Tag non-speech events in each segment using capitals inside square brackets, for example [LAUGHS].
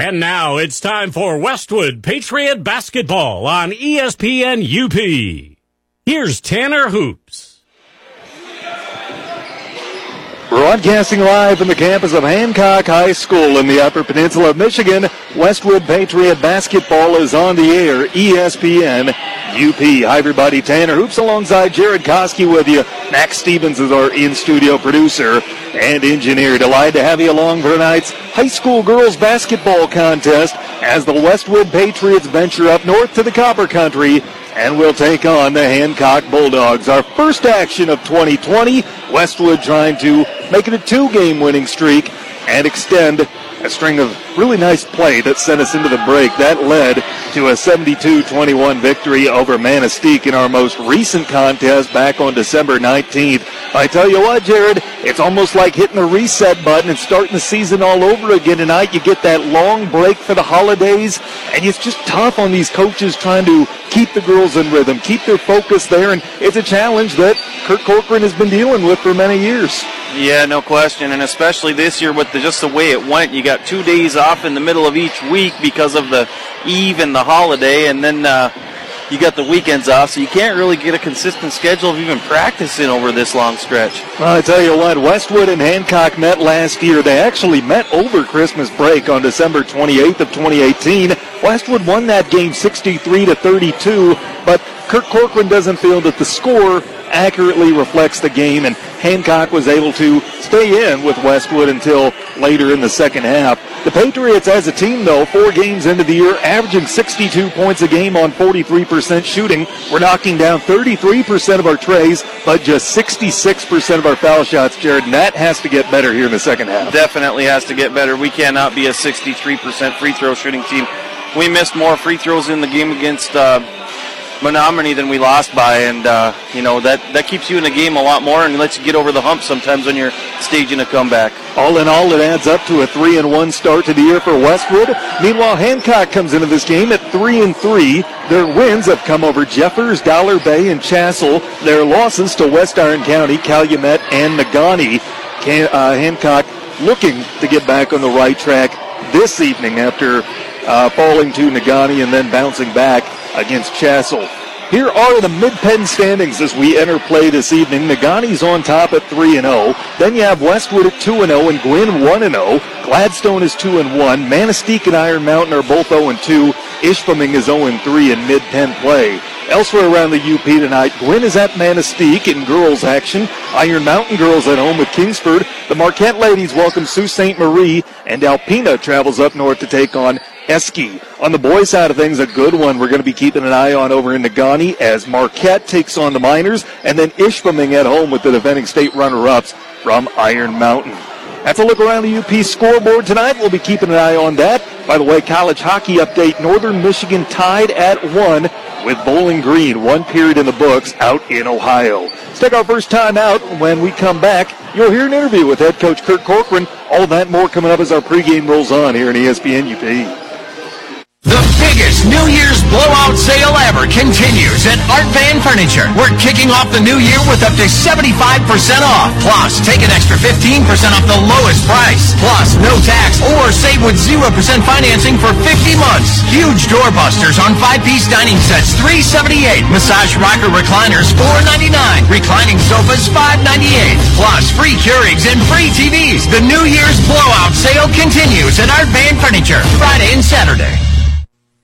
And now it's time for Westwood Patriot Basketball on ESPN UP. Here's Tanner Hoops. Broadcasting live from the campus of Hancock High School in the Upper Peninsula of Michigan, Westwood Patriot Basketball is on the air, ESPN UP. Hi, everybody. Tanner Hoops alongside Jared Koski with you. Max Stevens is our in-studio producer and engineer. Delighted to have you along for tonight's high school girls basketball contest as the Westwood Patriots venture up north to the Copper Country and we'll take on the Hancock Bulldogs. Our first action of 2020, Westwood trying to make it a two-game winning streak and extend a string of really nice play that sent us into the break. That led to a 72-21 victory over Manistique in our most recent contest back on December 19th. I tell you what, Jared, it's almost like hitting the reset button and starting the season all over again tonight. You get that long break for the holidays, and it's just tough on these coaches trying to keep the girls in rhythm, keep their focus there, and it's a challenge that Kurt Corcoran has been dealing with for many years. Yeah, no question, and especially this year with the, just the way it went. You got two days off in the middle of each week because of the eve and the holiday, and then uh, you got the weekends off, so you can't really get a consistent schedule of even practicing over this long stretch. Well, I tell you what, Westwood and Hancock met last year. They actually met over Christmas break on December 28th of 2018. Westwood won that game 63 to 32, but Kurt Corcoran doesn't feel that the score accurately reflects the game, and Hancock was able to stay in with Westwood until later in the second half. The Patriots, as a team, though, four games into the year, averaging 62 points a game on 43% shooting. We're knocking down 33% of our trays, but just 66% of our foul shots, Jared, and that has to get better here in the second half. Definitely has to get better. We cannot be a 63% free throw shooting team. We missed more free throws in the game against uh, Menominee than we lost by, and uh, you know that that keeps you in the game a lot more and lets you get over the hump sometimes when you're staging a comeback. All in all, it adds up to a three and one start to the year for Westwood. Meanwhile, Hancock comes into this game at three and three. Their wins have come over Jeffers, Dollar Bay, and Chassell. Their losses to West Iron County, Calumet, and Negaunee. Can, uh, Hancock looking to get back on the right track this evening after uh, falling to Negaunee and then bouncing back against Chassell. Here are the mid-pen standings as we enter play this evening. Negaunee's on top at 3 and 0. Then you have Westwood at 2 and 0 and Gwinn 1 and 0. Gladstone is 2 and 1. Manistique and Iron Mountain are both 0 and 2. Ishpeming is 0 and 3 in mid-pen play. Elsewhere around the UP tonight, Gwinn is at Manistique in girls action. Iron Mountain girls at home with Kingsford. The Marquette ladies welcome Sault Ste. Marie, and Alpena travels up north to take on Esky. On the boys' side of things, a good one we're going to be keeping an eye on over in Negaunee as Marquette takes on the Miners, and then Ishpeming at home with the defending state runner-ups from Iron Mountain. That's a look around the UP scoreboard tonight. We'll be keeping an eye on that. By the way, college hockey update. Northern Michigan tied at one with Bowling Green. One period in the books out in Ohio. Let's take our first time out. When we come back, you'll hear an interview with head coach Kurt Corcoran. All that more coming up as our pregame rolls on here in ESPN UP. Biggest New Year's blowout sale ever continues at Art Van Furniture. We're kicking off the new year with up to 75% off. Plus, take an extra 15% off the lowest price. Plus, no tax or save with 0% financing for 50 months. Huge doorbusters on five-piece dining sets, 378. Massage rocker recliners, 499. Reclining sofas, 598. Plus, free Keurigs and free TVs. The New Year's blowout sale continues at Art Van Furniture, Friday and Saturday.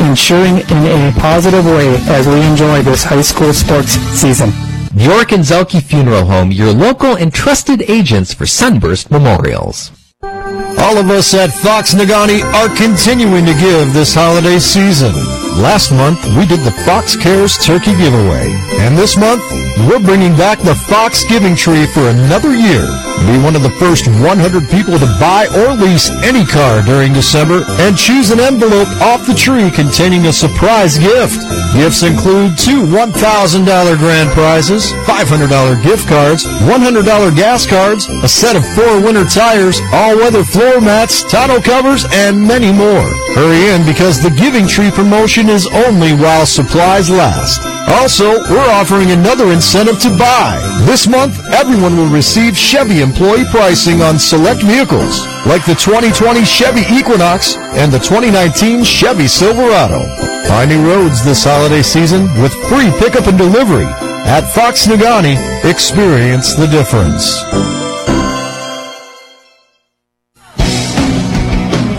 in cheering in a positive way as we enjoy this high school sports season. Bjork and Zhulkie Funeral Home, your local and trusted agents for Sunburst Memorials. All of us at Fox Negaunee are continuing to give this holiday season. Last month, we did the Fox Cares Turkey Giveaway. And this month, we're bringing back the Fox Giving Tree for another year. Be one of the first 100 people to buy or lease any car during December and choose an envelope off the tree containing a surprise gift. Gifts include two $1,000 grand prizes, $500 gift cards, $100 gas cards, a set of four winter tires, all-weather floor mats, tonneau covers, and many more. Hurry in because the Giving Tree promotion is only while supplies last. Also, we're offering another incentive to buy. This month, everyone will receive Chevy employee pricing on select vehicles, like the 2020 Chevy Equinox and the 2019 Chevy Silverado. Find Finding roads this holiday season with free pickup and delivery. At Fox Negaunee, experience the difference.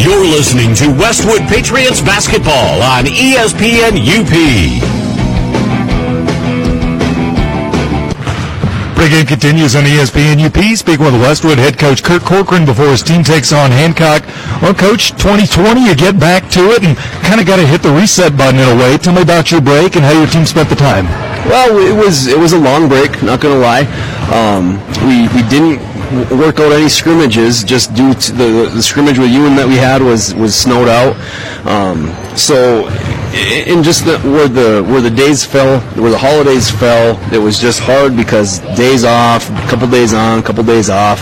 You're listening to Westwood Patriots basketball on ESPN UP. Pregame continues on ESPN UP. Speaking with Westwood head coach Kurt Corcoran before his team takes on Hancock. Well, coach, 2020, you get back to it and kind of got to hit the reset button in a way. Tell me about your break and how your team spent the time. Well, it was it was a long break. Not going to lie. Um, we we didn't w- work out any scrimmages just due to the, the scrimmage with Ewan that we had was was snowed out. Um, so, in just the, where the where the days fell, where the holidays fell, it was just hard because days off, a couple days on, a couple days off.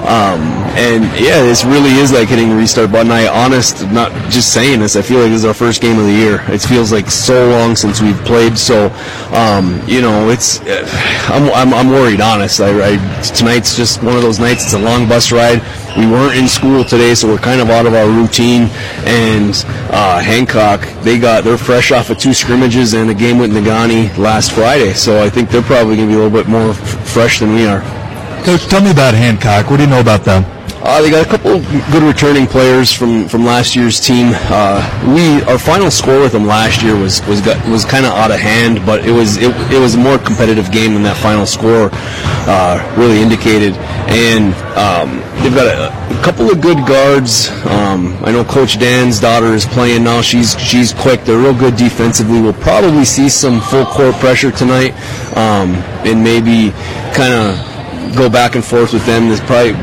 Um, and yeah, this really is like hitting the restart button. I honest, not just saying this. I feel like this is our first game of the year. It feels like so long since we've played. So, um, you know, it's uh, I'm, I'm, I'm worried. Honest, I, I tonight's just one of those nights. It's a long bus ride. We weren't in school today, so we're kind of out of our routine. And uh, Hancock, they got they're fresh off of two scrimmages and a game with Negaunee last Friday. So I think they're probably going to be a little bit more f- fresh than we are. Coach, tell me about Hancock. What do you know about them? Uh, they got a couple good returning players from, from last year's team. Uh, we our final score with them last year was was got, was kind of out of hand, but it was it, it was a more competitive game than that final score uh, really indicated. And um, they've got a, a couple of good guards. Um, I know Coach Dan's daughter is playing now. She's she's quick. They're real good defensively. We'll probably see some full court pressure tonight, um, and maybe kind of go back and forth with them. There's probably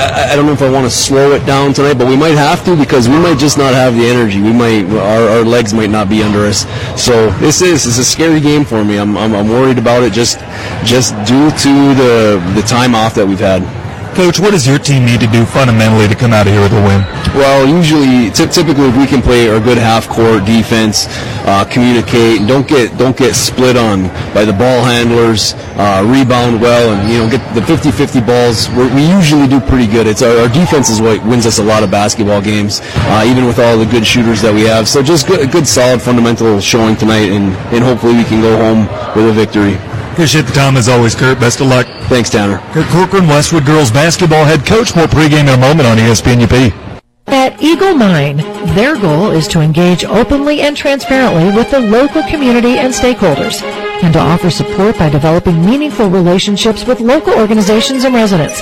I, I don't know if I want to slow it down tonight, but we might have to because we might just not have the energy. We might our, our legs might not be under us. So this is is a scary game for me. I'm, I'm I'm worried about it just just due to the the time off that we've had. Coach, what does your team need to do fundamentally to come out of here with a win? Well, usually, ty- typically, if we can play our good half-court defense, uh, communicate, and don't get don't get split on by the ball handlers, uh, rebound well, and you know get the 50-50 balls. We're, we usually do pretty good. It's our, our defense is what wins us a lot of basketball games, uh, even with all the good shooters that we have. So just good, a good, solid fundamental showing tonight, and, and hopefully we can go home with a victory. Appreciate the time as always, Kurt. Best of luck. Thanks, Tanner. Kurt Corcoran, Westwood girls basketball head coach. More pregame in a moment on ESPN UP. At Eagle Mine, their goal is to engage openly and transparently with the local community and stakeholders, and to offer support by developing meaningful relationships with local organizations and residents.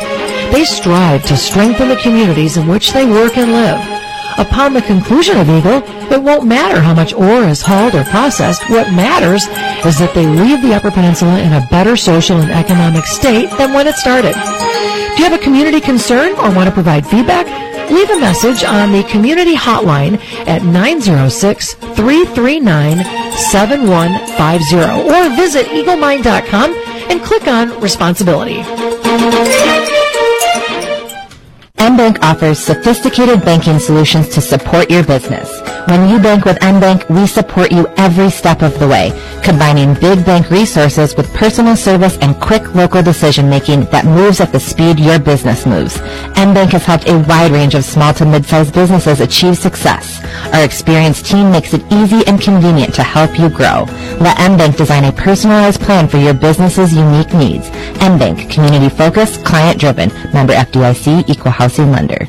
They strive to strengthen the communities in which they work and live. Upon the conclusion of Eagle, it won't matter how much ore is hauled or processed. What matters is that they leave the Upper Peninsula in a better social and economic state than when it started. Do you have a community concern or want to provide feedback? Leave a message on the community hotline at 906-339-7150 or visit eaglemine.com and click on responsibility. MBank offers sophisticated banking solutions to support your business. When you bank with MBank, we support you every step of the way, combining big bank resources with personal service and quick local decision making that moves at the speed your business moves. MBank has helped a wide range of small to mid-sized businesses achieve success. Our experienced team makes it easy and convenient to help you grow. Let MBank design a personalized plan for your business's unique needs. MBank, community focused, client driven. Member FDIC, equal housing lender.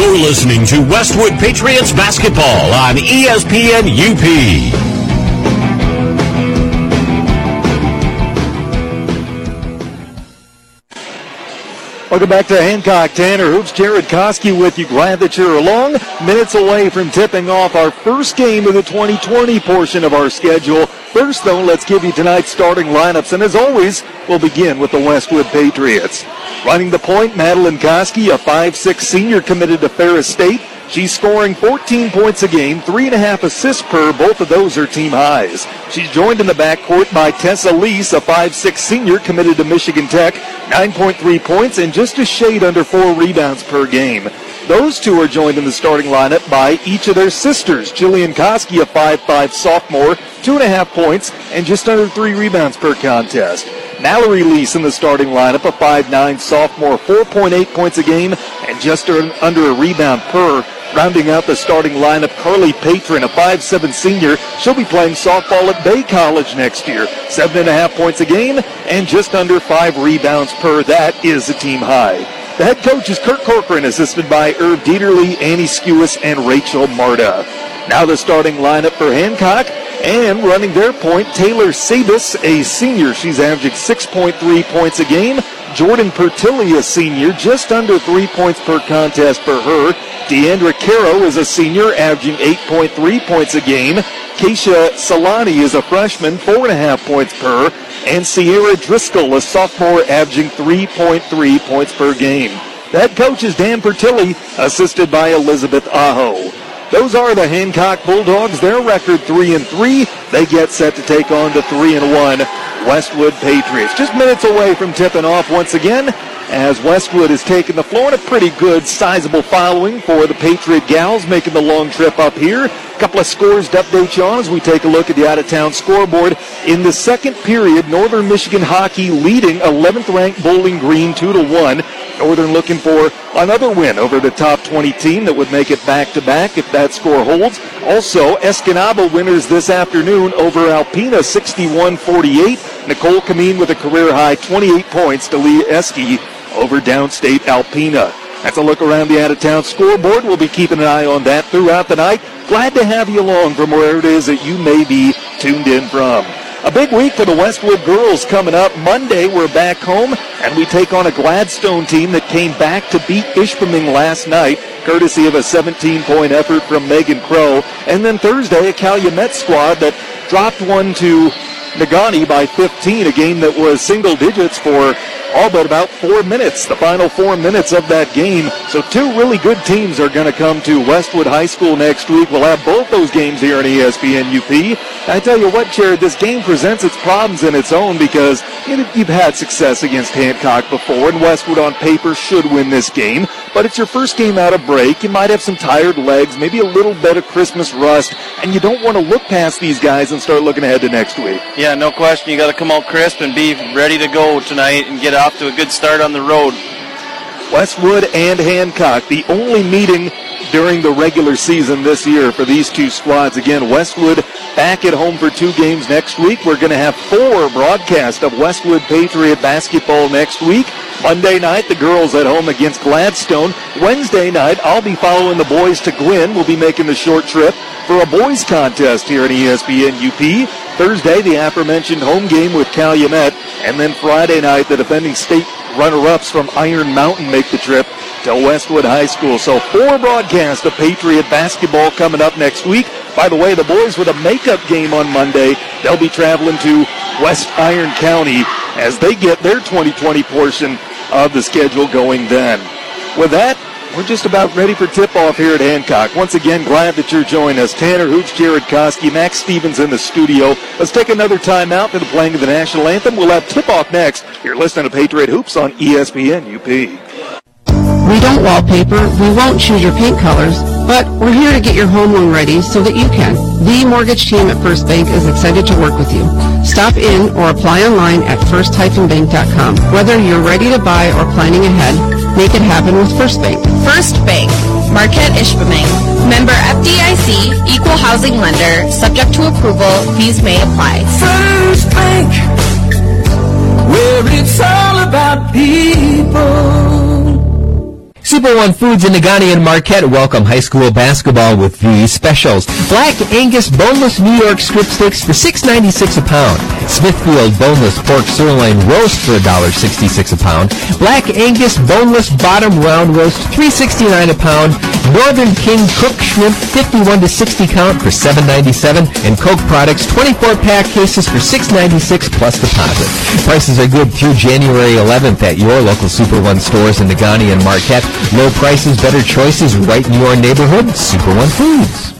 You're listening to Westwood Patriots basketball on ESPN UP. Welcome back to Hancock Tanner Hoops. Jared Koski with you. Glad that you're along. Minutes away from tipping off our first game of the 2020 portion of our schedule. First, though, let's give you tonight's starting lineups. And as always, we'll begin with the Westwood Patriots. Running the point, Madeline Koski, a 5'6 senior committed to Ferris State. She's scoring 14 points a game, three and a half assists per. Both of those are team highs. She's joined in the backcourt by Tessa Lease, a 5'6 senior committed to Michigan Tech, 9.3 points and just a shade under four rebounds per game. Those two are joined in the starting lineup by each of their sisters. Jillian Koski, a 5'5 sophomore, two and a half points and just under three rebounds per contest. Mallory Lease in the starting lineup, a 5'9 sophomore, 4.8 points a game and just under a rebound per. Rounding out the starting lineup, Carly Patron, a 5'7 senior. She'll be playing softball at Bay College next year. Seven and a half points a game and just under five rebounds per. That is a team high. The head coach is Kurt Corcoran, assisted by Irv Dieterle, Annie Skewis, and Rachel Marta. Now the starting lineup for Hancock. And running their point, Taylor Sabis, a senior. She's averaging 6.3 points a game. Jordan Pertilli, a senior, just under three points per contest for her. Deandra Caro is a senior, averaging 8.3 points a game. Keisha Solani is a freshman, four and a half points per. And Sierra Driscoll, a sophomore, averaging 3.3 points per game. That coach is Dan Pertilli, assisted by Elizabeth Aho. Those are the Hancock Bulldogs. Their record three and three. They get set to take on the three and one Westwood Patriots. Just minutes away from tipping off once again as Westwood has taken the floor and a pretty good, sizable following for the Patriot Gals making the long trip up here. A couple of scores to update you on as we take a look at the out-of-town scoreboard. In the second period, Northern Michigan Hockey leading 11th ranked Bowling Green 2 to 1. Northern looking for another win over the top 20 team that would make it back to back if that score holds. Also, Escanaba winners this afternoon over Alpena 61 48. Nicole Kameen with a career high 28 points to lead Esky over downstate Alpena. That's a look around the out of town scoreboard. We'll be keeping an eye on that throughout the night. Glad to have you along from where it is that you may be tuned in from. A big week for the Westwood girls coming up. Monday, we're back home and we take on a Gladstone team that came back to beat Ishpeming last night, courtesy of a 17 point effort from Megan Crow. And then Thursday, a Calumet squad that dropped one to Negaunee by 15, a game that was single digits for all but about four minutes, the final four minutes of that game. So two really good teams are going to come to Westwood High School next week. We'll have both those games here in E ESPN UP. I tell you what, Jared, this game presents its problems in its own because you've had success against Hancock before, and Westwood on paper should win this game. But it's your first game out of break. You might have some tired legs, maybe a little bit of Christmas rust, and you don't want to look past these guys and start looking ahead to next week. Yeah, no question. You got to come out crisp and be ready to go tonight and get off to a good start on the road. Westwood and Hancock, the only meeting during the regular season this year for these two squads. Again, Westwood back at home for two games next week. We're going to have four broadcasts of Westwood Patriot basketball next week. Monday night, the girls at home against Gladstone. Wednesday night, I'll be following the boys to Gwinn. We'll be making the short trip for a boys contest here at ESPN UP. Thursday, the aforementioned home game with Calumet. And then Friday night, the defending state runner-ups from Iron Mountain make the trip to Westwood High School. So four broadcasts of Patriot basketball coming up next week. By the way, the boys with a makeup game on Monday. They'll be traveling to West Iron County as they get their 2020 portion of the schedule going then. With that, we're just about ready for tip-off here at Hancock. Once again, glad that you're joining us. Tanner Hoops, Jared Koski, Max Stevens in the studio. Let's take another time out for the playing of the national anthem. We'll have tip-off next. You're listening to Patriot Hoops on ESPN UP. We don't wallpaper, we won't choose your paint colors, but we're here to get your home loan ready so that you can. The mortgage team at First Bank is excited to work with you. Stop in or apply online at first-bank.com. Whether you're ready to buy or planning ahead, make it happen with First Bank. First Bank, Marquette Ishpeming. Member FDIC, equal housing lender, subject to approval, fees may apply. First Bank, where it's all about people. Super One Foods in Negaunee and Marquette welcome high school basketball with these specials. Black Angus boneless New York strip steaks for $6.96 a pound. Smithfield boneless pork sirloin roast for $1.66 a pound. Black Angus boneless bottom round roast $3.69 a pound. Northern King cooked shrimp 51 to 60 count for $7.97 and Coke products 24 pack cases for $6.96 plus deposit. Prices are good through January 11th at your local Super One stores in Negaunee and Marquette. Low prices, better choices right in your neighborhood. Super One Foods.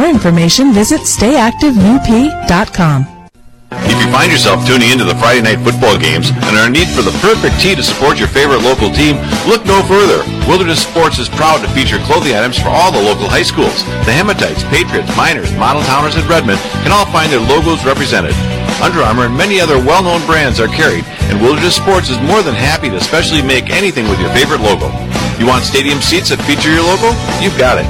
more information, visit stayactiveup.com. If you find yourself tuning into the Friday night football games and are in need for the perfect tee to support your favorite local team, look no further. Wilderness Sports is proud to feature clothing items for all the local high schools. The Hematites, Patriots, Miners, Model Towners, and Redmen can all find their logos represented. Under Armour and many other well-known brands are carried, and Wilderness Sports is more than happy to specially make anything with your favorite logo. You want stadium seats that feature your logo? You've got it.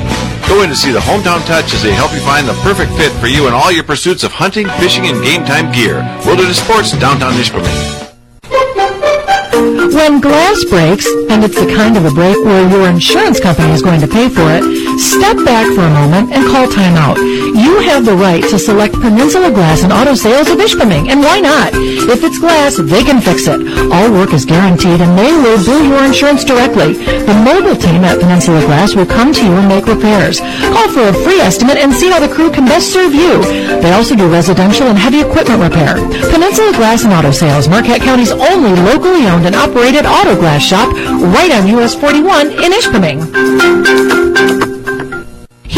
Go in to see the Hometown Touch as they help you find the perfect fit for you in all your pursuits of hunting, fishing, and game time gear. Wilderness Sports, downtown Ishpeming. When glass breaks, and it's the kind of a break where your insurance company is going to pay for it, step back for a moment and call timeout. You have the right to select Peninsula Glass and Auto Sales of Ishpeming, and why not? If it's glass, they can fix it. All work is guaranteed, and they will bill your insurance directly. The mobile team at Peninsula Glass will come to you and make repairs. Call for a free estimate and see how the crew can best serve you. They also do residential and heavy equipment repair. Peninsula Glass and Auto Sales, Marquette County's only locally owned and operated auto glass shop, right on US 41 in Ishpeming.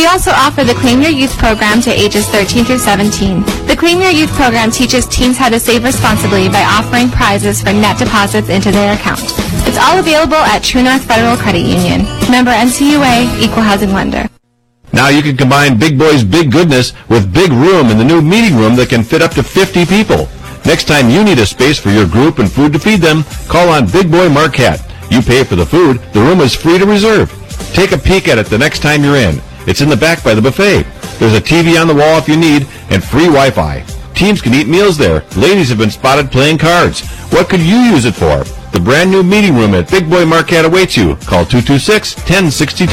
We also offer the Claim Your Youth program to ages 13 through 17. The Claim Your Youth program teaches teens how to save responsibly by offering prizes for net deposits into their account. It's all available at True North Federal Credit Union. Member NCUA, Equal Housing Lender. Now you can combine Big Boy's big goodness with big room in the new meeting room that can fit up to 50 people. Next time you need a space for your group and food to feed them, call on Big Boy Marquette. You pay for the food, the room is free to reserve. Take a peek at it the next time you're in. It's in the back by the buffet. There's a TV on the wall if you need, and free Wi-Fi. Teams can eat meals there. Ladies have been spotted playing cards. What could you use it for? The brand new meeting room at Big Boy Marquette awaits you. Call 226-1062.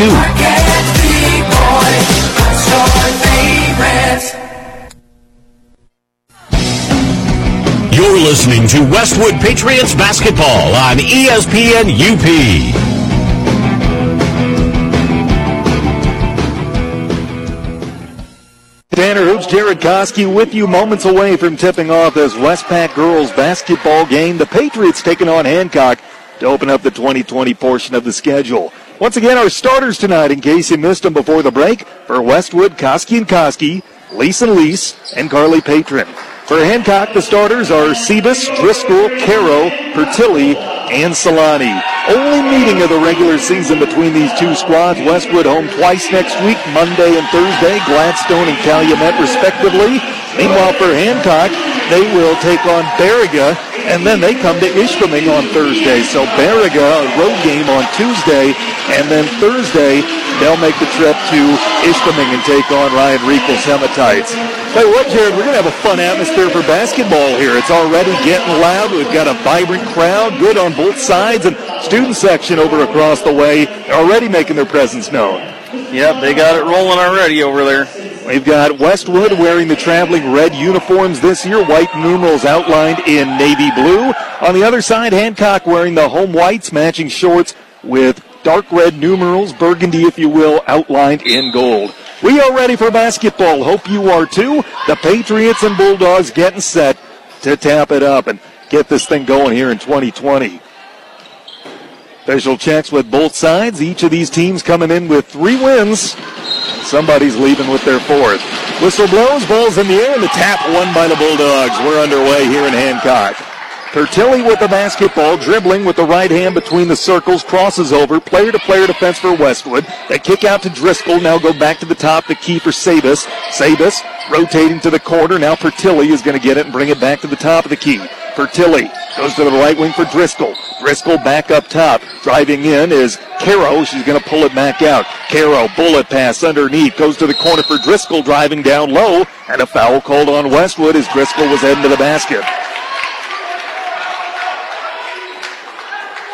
You're listening to Westwood Patriots basketball on ESPN UP. Tanner Hoops, Jared Koski with you moments away from tipping off this Westpac girls basketball game. The Patriots taking on Hancock to open up the 2020 portion of the schedule. Once again, our starters tonight, in case you missed them before the break, for Westwood, Koski and Koski, Lease and Lease, and Carly Patron. For Hancock, the starters are Sebus, Driscoll, Caro, Pertilli, and Solani. Only meeting of the regular season between these two squads. Westwood home twice next week, Monday and Thursday, Gladstone and Calumet respectively. Meanwhile, for Hancock, they will take on Baraga and then they come to Ishpeming on Thursday. So Baraga, a road game on Tuesday, and then Thursday they'll make the trip to Ishpeming and take on Ryan Rekel's Hematites. Tell you what, Jared, we're going to have a fun atmosphere for basketball here. It's already getting loud. We've got a vibrant crowd, good on both sides, and student section over across the way already making their presence known. Yep, they got it rolling already over there. We've got Westwood wearing the traveling red uniforms this year, white numerals outlined in navy blue. On the other side, Hancock wearing the home whites, matching shorts with dark red numerals, burgundy if you will, outlined in gold. We are ready for basketball. Hope you are too. The Patriots and Bulldogs getting set to tap it up and get this thing going here in 2020. Official checks with both sides. Each of these teams coming in with three wins. Somebody's leaving with their fourth. Whistle blows, balls in the air, and the tap won by the Bulldogs. We're underway here in Hancock. Pertilly with the basketball, dribbling with the right hand between the circles, crosses over, player to player defense for Westwood. They kick out to Driscoll, now go back to the top, the key for Sabus. Sabus rotating to the corner, now Pertilly is going to get it and bring it back to the top of the key. Pertilly goes to the right wing for Driscoll. Driscoll back up top. Driving in is Caro. She's going to pull it back out. Caro, bullet pass underneath. Goes to the corner for Driscoll, driving down low. And a foul called on Westwood as Driscoll was heading to the basket.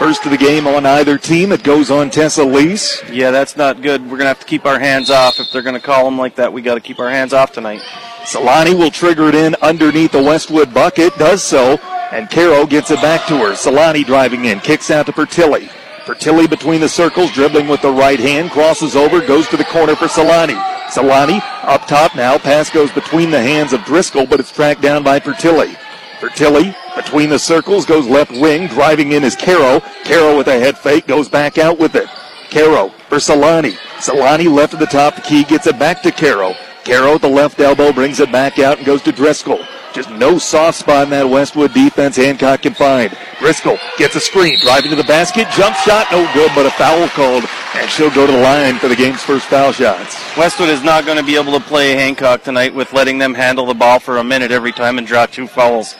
First of the game on either team. It goes on Tessa Lease. Yeah, that's not good. We're going to have to keep our hands off. If they're going to call them like that, we got to keep our hands off tonight. Solani will trigger it in underneath the Westwood bucket. Does so. And Caro gets it back to her. Solani driving in. Kicks out to Pertilly. Pertilly between the circles, dribbling with the right hand. Crosses over. Goes to the corner for Solani. Solani up top now. Pass goes between the hands of Driscoll, but it's tracked down by Pertilly. Pertilly between the circles goes left wing. Driving in is Caro. Caro with a head fake goes back out with it. Caro for Solani. Solani left at the top. Key gets it back to Caro. Caro at the left elbow brings it back out and goes to Driscoll. Just no soft spot in that Westwood defense Hancock can find. Driscoll gets a screen, driving to the basket, jump shot, no good, but a foul called, and she'll go to the line for the game's first foul shots. Westwood is not going to be able to play Hancock tonight with letting them handle the ball for a minute every time and draw two fouls.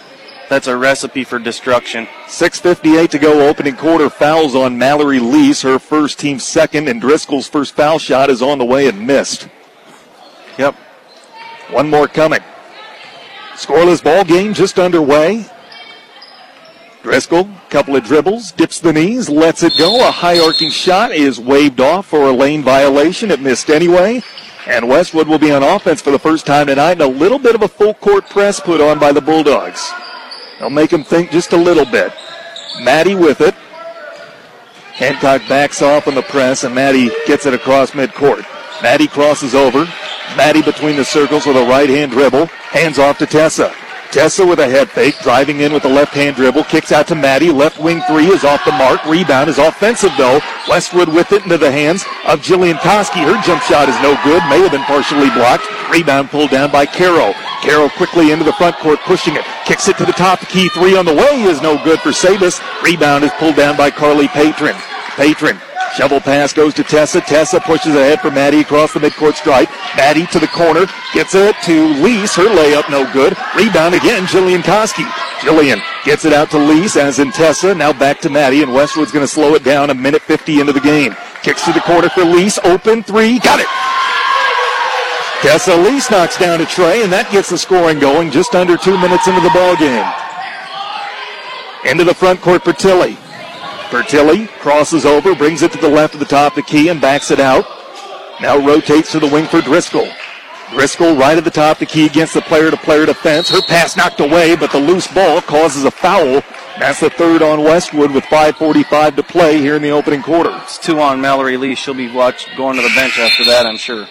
That's a recipe for destruction. 6.58 to go, opening quarter fouls on Mallory Lease, her first team second, and Driscoll's first foul shot is on the way and missed. Yep. One more coming. Scoreless ball game just underway. Driscoll, couple of dribbles, dips the knees, lets it go. A high arcing shot is waved off for a lane violation. It missed anyway. And Westwood will be on offense for the first time tonight. And a little bit of a full court press put on by the Bulldogs. They'll make him think just a little bit. Maddie with it. Hancock backs off on the press, and Maddie gets it across midcourt. Maddie crosses over. Maddie between the circles with a right hand dribble. Hands off to Tessa. Tessa with a head fake, driving in with a left hand dribble, kicks out to Maddie. Left wing three is off the mark. Rebound is offensive though. Westwood with it into the hands of Jillian Koski. Her jump shot is no good. May have been partially blocked. Rebound pulled down by Caro. Caro quickly into the front court, pushing it. Kicks it to the top. Key three on the way is no good for Sabus. Rebound is pulled down by Carly Patron. Patron Shovel pass goes to Tessa. Tessa pushes ahead for Maddie across the midcourt stripe. Maddie to the corner. Gets it to Lease. Her layup no good. Rebound again, Jillian Koski. Jillian gets it out to Lease, as in Tessa. Now back to Maddie, and Westwood's going to slow it down a minute 50 into the game. Kicks to the corner for Lease. Open three. Got it. Tessa Lease knocks down a tray, and that gets the scoring going just under two minutes into the ball game. Into the front court for Tilly. Pertilli crosses over, brings it to the left of the top of the key and backs it out. Now rotates to the wing for Driscoll. Driscoll right at the top of the key against the player to player defense. Her pass knocked away, but the loose ball causes a foul. That's the third on Westwood with 5.45 to play here in the opening quarter. It's two on Mallory Lee. She'll be watched going to the bench after that, I'm sure.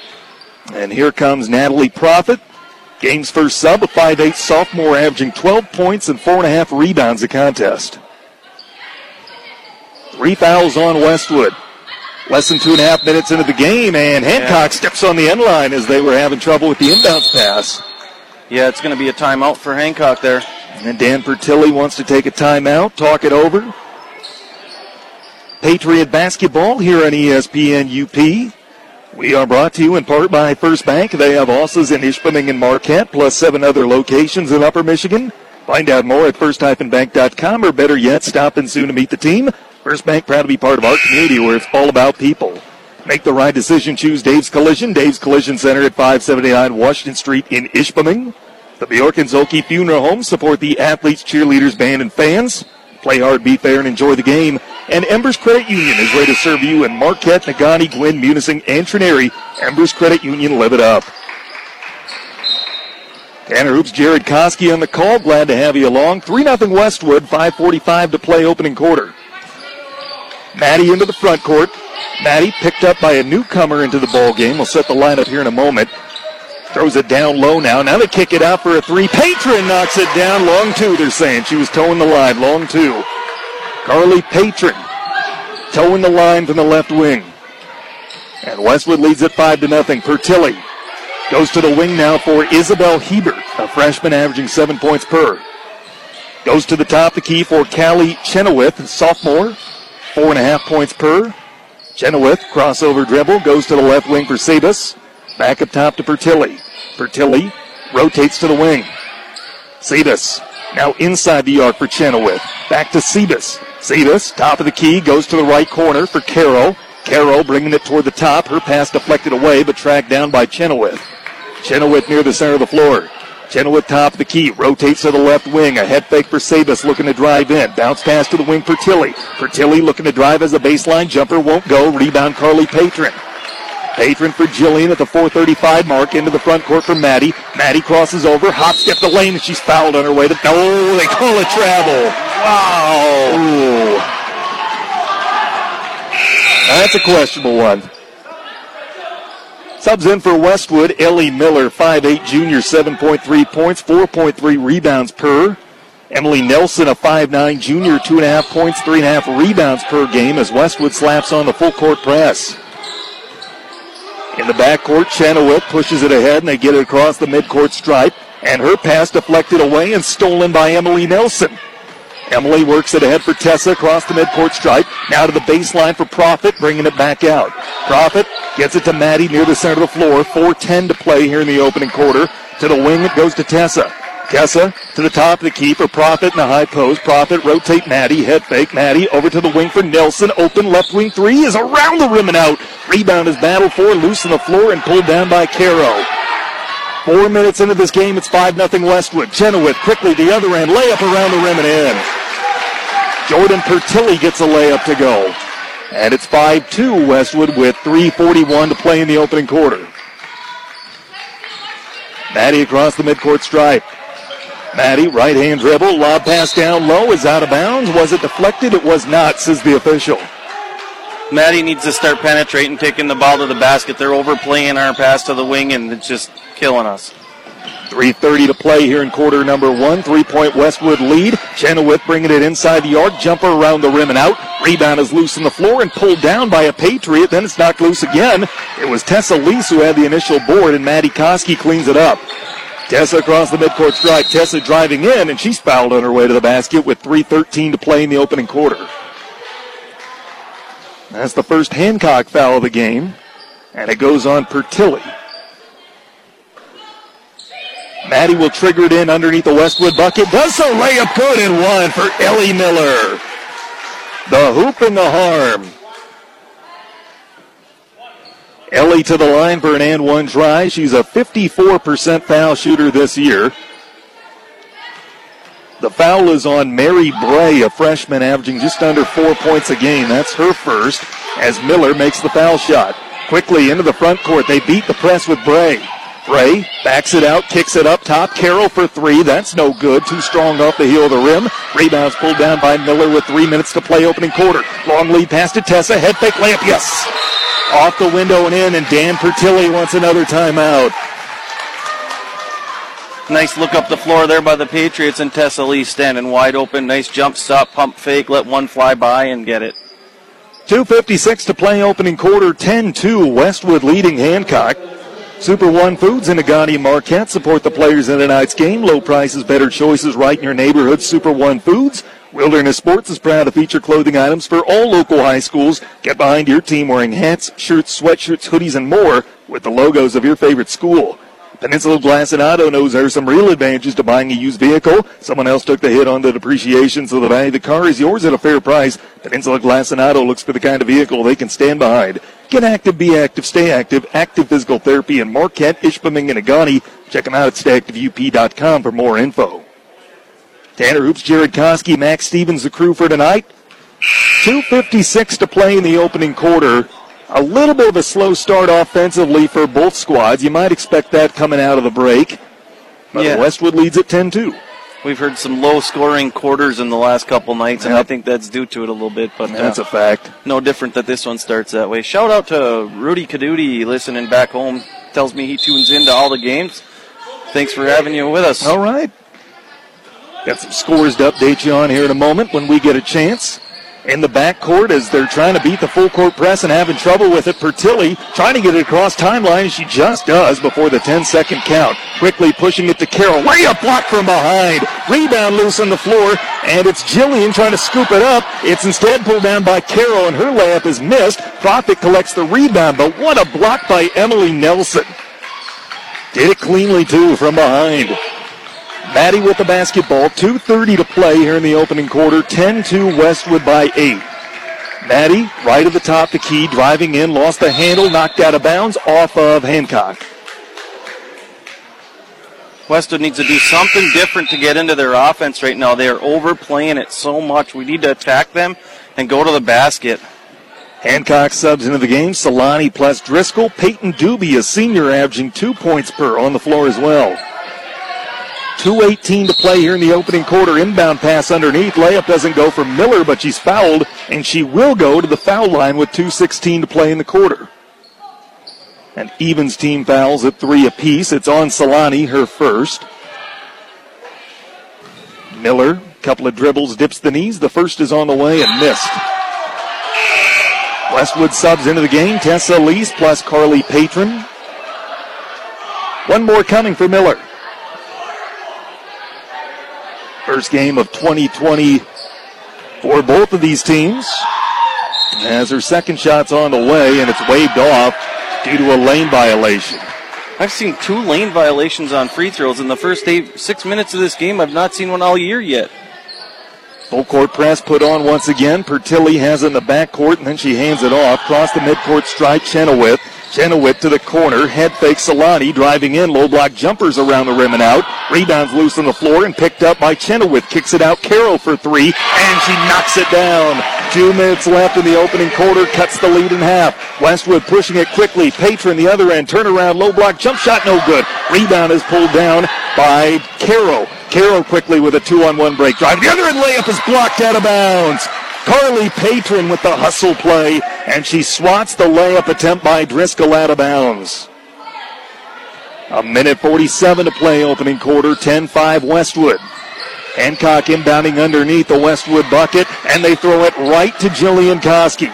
And here comes Natalie Profit. Game's first sub, a 5'8 sophomore averaging 12 points and 4.5 rebounds a contest. Three fouls on Westwood. Less than two and a half minutes into the game, and Hancock yeah. steps on the end line as they were having trouble with the inbounds pass. Yeah, it's going to be a timeout for Hancock there. And Dan Pertilly wants to take a timeout, talk it over. Patriot basketball here on ESPN UP. We are brought to you in part by First Bank. They have offices in Ishpeming and Marquette, plus seven other locations in Upper Michigan. Find out more at first-bank.com or better yet, stop in soon to meet the team. First Bank proud to be part of our community where it's all about people. Make the right decision. Choose Dave's Collision. Dave's Collision Center at 579 Washington Street in Ishpeming. The Bjork and Zhulkie Funeral Home support the athletes, cheerleaders, band, and fans. Play hard, be fair, and enjoy the game. And Embers Credit Union is ready to serve you in Marquette, Negaunee, Gwinn, Munising, and Trinity. Embers Credit Union, live it up. Tanner Hoops, Jared Koski on the call. Glad to have you along. 3 0 Westwood, 5.45 to play opening quarter. Maddie into the front court. Maddie picked up by a newcomer into the ball game. We'll set the lineup here in a moment. Throws it down low now. Now they kick it out for a three. Patron knocks it down. Long two, they're saying. She was towing the line. Long two. Carly Patron towing the line from the left wing. And Westwood leads it 5 to nothing. Pertilly goes to the wing now for Isabel Hebert, a freshman averaging seven points per. Goes to the top of the key for Callie Chenoweth, a sophomore, four and a half points per. Chenoweth, crossover dribble, goes to the left wing for Sebas. Back up top to Pertilly. Pertilly rotates to the wing. Sebas now inside the arc for Chenoweth. Back to Sebas. Sebas, top of the key, goes to the right corner for Carroll. Carroll bringing it toward the top. Her pass deflected away, but tracked down by Chenoweth. Chenoweth near the center of the floor. Chenoweth top of the key, rotates to the left wing. A head fake for Sabas looking to drive in. Bounce pass to the wing for Tilly. For Tilly looking to drive as a baseline jumper won't go. Rebound Carly Patron. Patron for Jillian at the 435 mark into the front court for Maddie. Maddie crosses over, hop step the lane, and she's fouled on her way to. Oh, they call it travel. Wow. Ooh. That's a questionable one. Subs in for Westwood, Ellie Miller, 5'8 junior, 7.3 points, 4.3 rebounds per. Emily Nelson, a 5'9 junior, 2.5 points, 3.5 rebounds per game as Westwood slaps on the full court press. In the backcourt, Chenoweth pushes it ahead and they get it across the midcourt stripe. And her pass deflected away and stolen by Emily Nelson. Emily works it ahead for Tessa across the midcourt stripe. Now to the baseline for Profit, bringing it back out. Profit gets it to Maddie near the center of the floor. 4.10 to play here in the opening quarter. To the wing, it goes to Tessa. Tessa to the top of the key for Profit in the high post. Profit rotate Maddie, head fake Maddie over to the wing for Nelson. Open left wing three is around the rim and out. Rebound is battled for, loose on the floor and pulled down by Caro. Four minutes into this game, it's 5 0 Westwood. Chenoweth quickly the other end, layup around the rim and in. Jordan Pertilly gets a layup to go. And it's 5-2 Westwood with 3.41 to play in the opening quarter. Maddie across the midcourt stripe. Maddie, right hand dribble, lob pass down low, is out of bounds. Was it deflected? It was not, says the official. Maddie needs to start penetrating, taking the ball to the basket. They're overplaying our pass to the wing, and it's just killing us. 3.30 to play here in quarter number one. Three point Westwood lead. Chenoweth bringing it inside the arc. Jumper around the rim and out. Rebound is loose on the floor and pulled down by a Patriot. Then it's knocked loose again. It was Tessa Lease who had the initial board, and Maddie Koski cleans it up. Tessa across the midcourt stripe. Tessa driving in, and she's fouled on her way to the basket with 3.13 to play in the opening quarter. That's the first Hancock foul of the game, and it goes on Pertilly. Maddie will trigger it in underneath the Westwood bucket. Does so. Layup good and one for Ellie Miller. The hoop and the harm. Ellie to the line for an and one try. She's a 54% foul shooter this year. The foul is on Mary Bray, a freshman averaging just under four points a game. That's her first as Miller makes the foul shot. Quickly into the front court. They beat the press with Bray. Bray backs it out, kicks it up top. Carroll for three. That's no good. Too strong off the heel of the rim. Rebounds pulled down by Miller with three minutes to play opening quarter. Long lead pass to Tessa. Head fake layup. Yes. Off the window and in, and Dan Pertilly wants another timeout. Nice look up the floor there by the Patriots and Tessa Lee standing wide open. Nice jump stop, pump fake, let one fly by and get it. 2.56 to play opening quarter, 10 2. Westwood leading Hancock. Super One Foods and Negaunee Marquette support the players in tonight's game. Low prices, better choices right in your neighborhood. Super One Foods. Wilderness Sports is proud to feature clothing items for all local high schools. Get behind your team wearing hats, shirts, sweatshirts, hoodies, and more with the logos of your favorite school. Peninsula Auto knows there are some real advantages to buying a used vehicle. Someone else took the hit on the depreciation, so the value of the car is yours at a fair price. Peninsula Auto looks for the kind of vehicle they can stand behind. Get active, be active, stay active. Active Physical Therapy in Marquette, Ishpeming, and Agani. Check them out at stayactiveup.com for more info. Tanner Hoops, Jared Koski, Max Stevens, the crew for tonight. 2.56 to play in the opening quarter. A little bit of a slow start offensively for both squads. You might expect that coming out of the break. But Yeah. Westwood leads at 10 2. We've heard some low scoring quarters in the last couple nights, and I think that's due to it a little bit. But uh, That's a fact. No different that this one starts that way. Shout out to Rudy Caduti listening back home. Tells me he tunes into all the games. Thanks for having you with us. All right. Got some scores to update you on here in a moment when we get a chance. In the backcourt, as they're trying to beat the full court press and having trouble with it, Pertilli trying to get it across timeline. She just does before the 10 second count. Quickly pushing it to Carroll. Layup block from behind. Rebound loose on the floor, and it's Jillian trying to scoop it up. It's instead pulled down by Carroll, and her layup is missed. Profit collects the rebound, but what a block by Emily Nelson. Did it cleanly, too, from behind. Maddie with the basketball. 2.30 to play here in the opening quarter. 10 2 Westwood by 8. Maddie, right at the top, the key, driving in, lost the handle, knocked out of bounds off of Hancock. Westwood needs to do something different to get into their offense right now. They are overplaying it so much. We need to attack them and go to the basket. Hancock subs into the game. Solani plus Driscoll. Peyton Doobie, a senior, averaging two points per on the floor as well. 2.18 to play here in the opening quarter. Inbound pass underneath. Layup doesn't go for Miller, but she's fouled, and she will go to the foul line with 2.16 to play in the quarter. And Evans team fouls at three apiece. It's on Solani, her first. Miller, couple of dribbles, dips the knees. The first is on the way and missed. Westwood subs into the game. Tessa Lease plus Carly Patron. One more coming for Miller. First game of 2020 for both of these teams. As her second shot's on the way and it's waved off due to a lane violation. I've seen two lane violations on free throws in the first eight, six minutes of this game. I've not seen one all year yet. Full court press put on once again. Pertilli has it in the backcourt and then she hands it off. Cross the midcourt strike Chenoweth. Chenoweth to the corner. Head fake Solani driving in. Low block jumpers around the rim and out. Rebounds loose on the floor and picked up by Chenoweth. Kicks it out. Carroll for three and she knocks it down. Two minutes left in the opening quarter. Cuts the lead in half. Westwood pushing it quickly. Patron the other end. Turnaround. Low block jump shot. No good. Rebound is pulled down by Carroll. Carroll quickly with a two on one break drive. The other end layup is blocked out of bounds. Carly Patron with the hustle play, and she swats the layup attempt by Driscoll out of bounds. A minute 47 to play opening quarter, 10-5 Westwood. Hancock inbounding underneath the Westwood bucket, and they throw it right to Jillian Koski.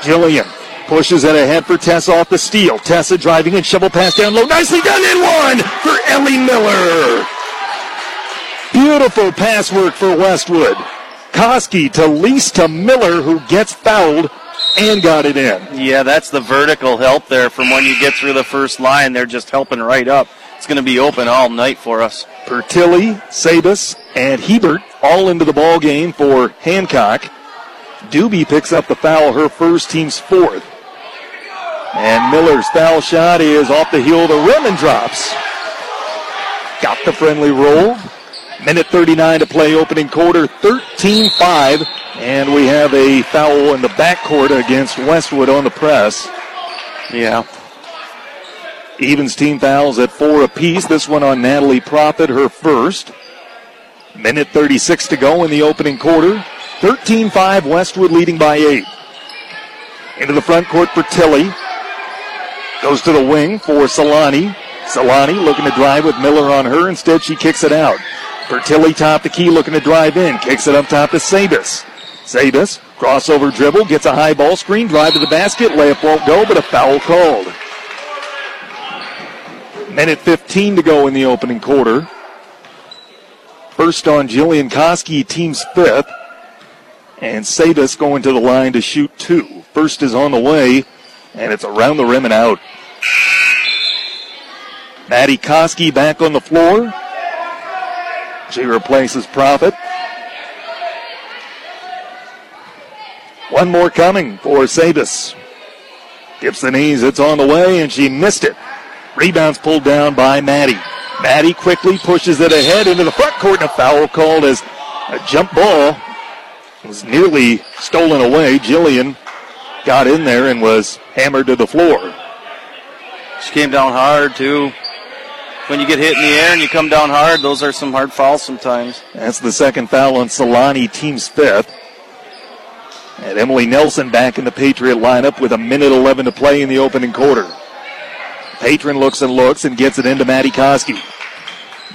Jillian pushes it ahead for Tessa off the steal. Tessa driving and shovel pass down low. Nicely done in one for Ellie Miller. Beautiful pass work for Westwood. Koski to Lease to Miller, who gets fouled and got it in. Yeah, that's the vertical help there from when you get through the first line. They're just helping right up. It's going to be open all night for us. Pertilli, Sabus, and Hebert all into the ball game for Hancock. Doobie picks up the foul, her first, team's fourth. And Miller's foul shot is off the heel of the rim and drops. Got the friendly roll. Minute 39 to play opening quarter, 13-5. And we have a foul in the backcourt against Westwood on the press. Yeah. Evans team fouls at four apiece. This one on Natalie Profit, her first. Minute 36 to go in the opening quarter. 13-5, Westwood leading by eight. Into the front court Pertilli. Goes to the wing for Solani. Solani looking to drive with Miller on her. Instead, she kicks it out. Pertilli top the key, looking to drive in. Kicks it up top to Sabis. Sabis, crossover dribble, gets a high ball screen, drive to the basket. Layup won't go, but a foul called. Minute 15 to go in the opening quarter. First on Jillian Koski, team's fifth. And Sabis going to the line to shoot two. First is on the way, and it's around the rim and out. Maddie Koski back on the floor. She replaces Profit. One more coming for Sabis. The knees, it's on the way, and she missed it. Rebounds pulled down by Maddie. Maddie quickly pushes it ahead into the front court, and a foul called as a jump ball was nearly stolen away. Jillian got in there and was hammered to the floor. She came down hard, too. When you get hit in the air and you come down hard, those are some hard fouls sometimes. That's the second foul on Solani, team's fifth. And Emily Nelson back in the Patriot lineup with a minute 11 to play in the opening quarter. Patron looks and looks and gets it into Maddie Koski.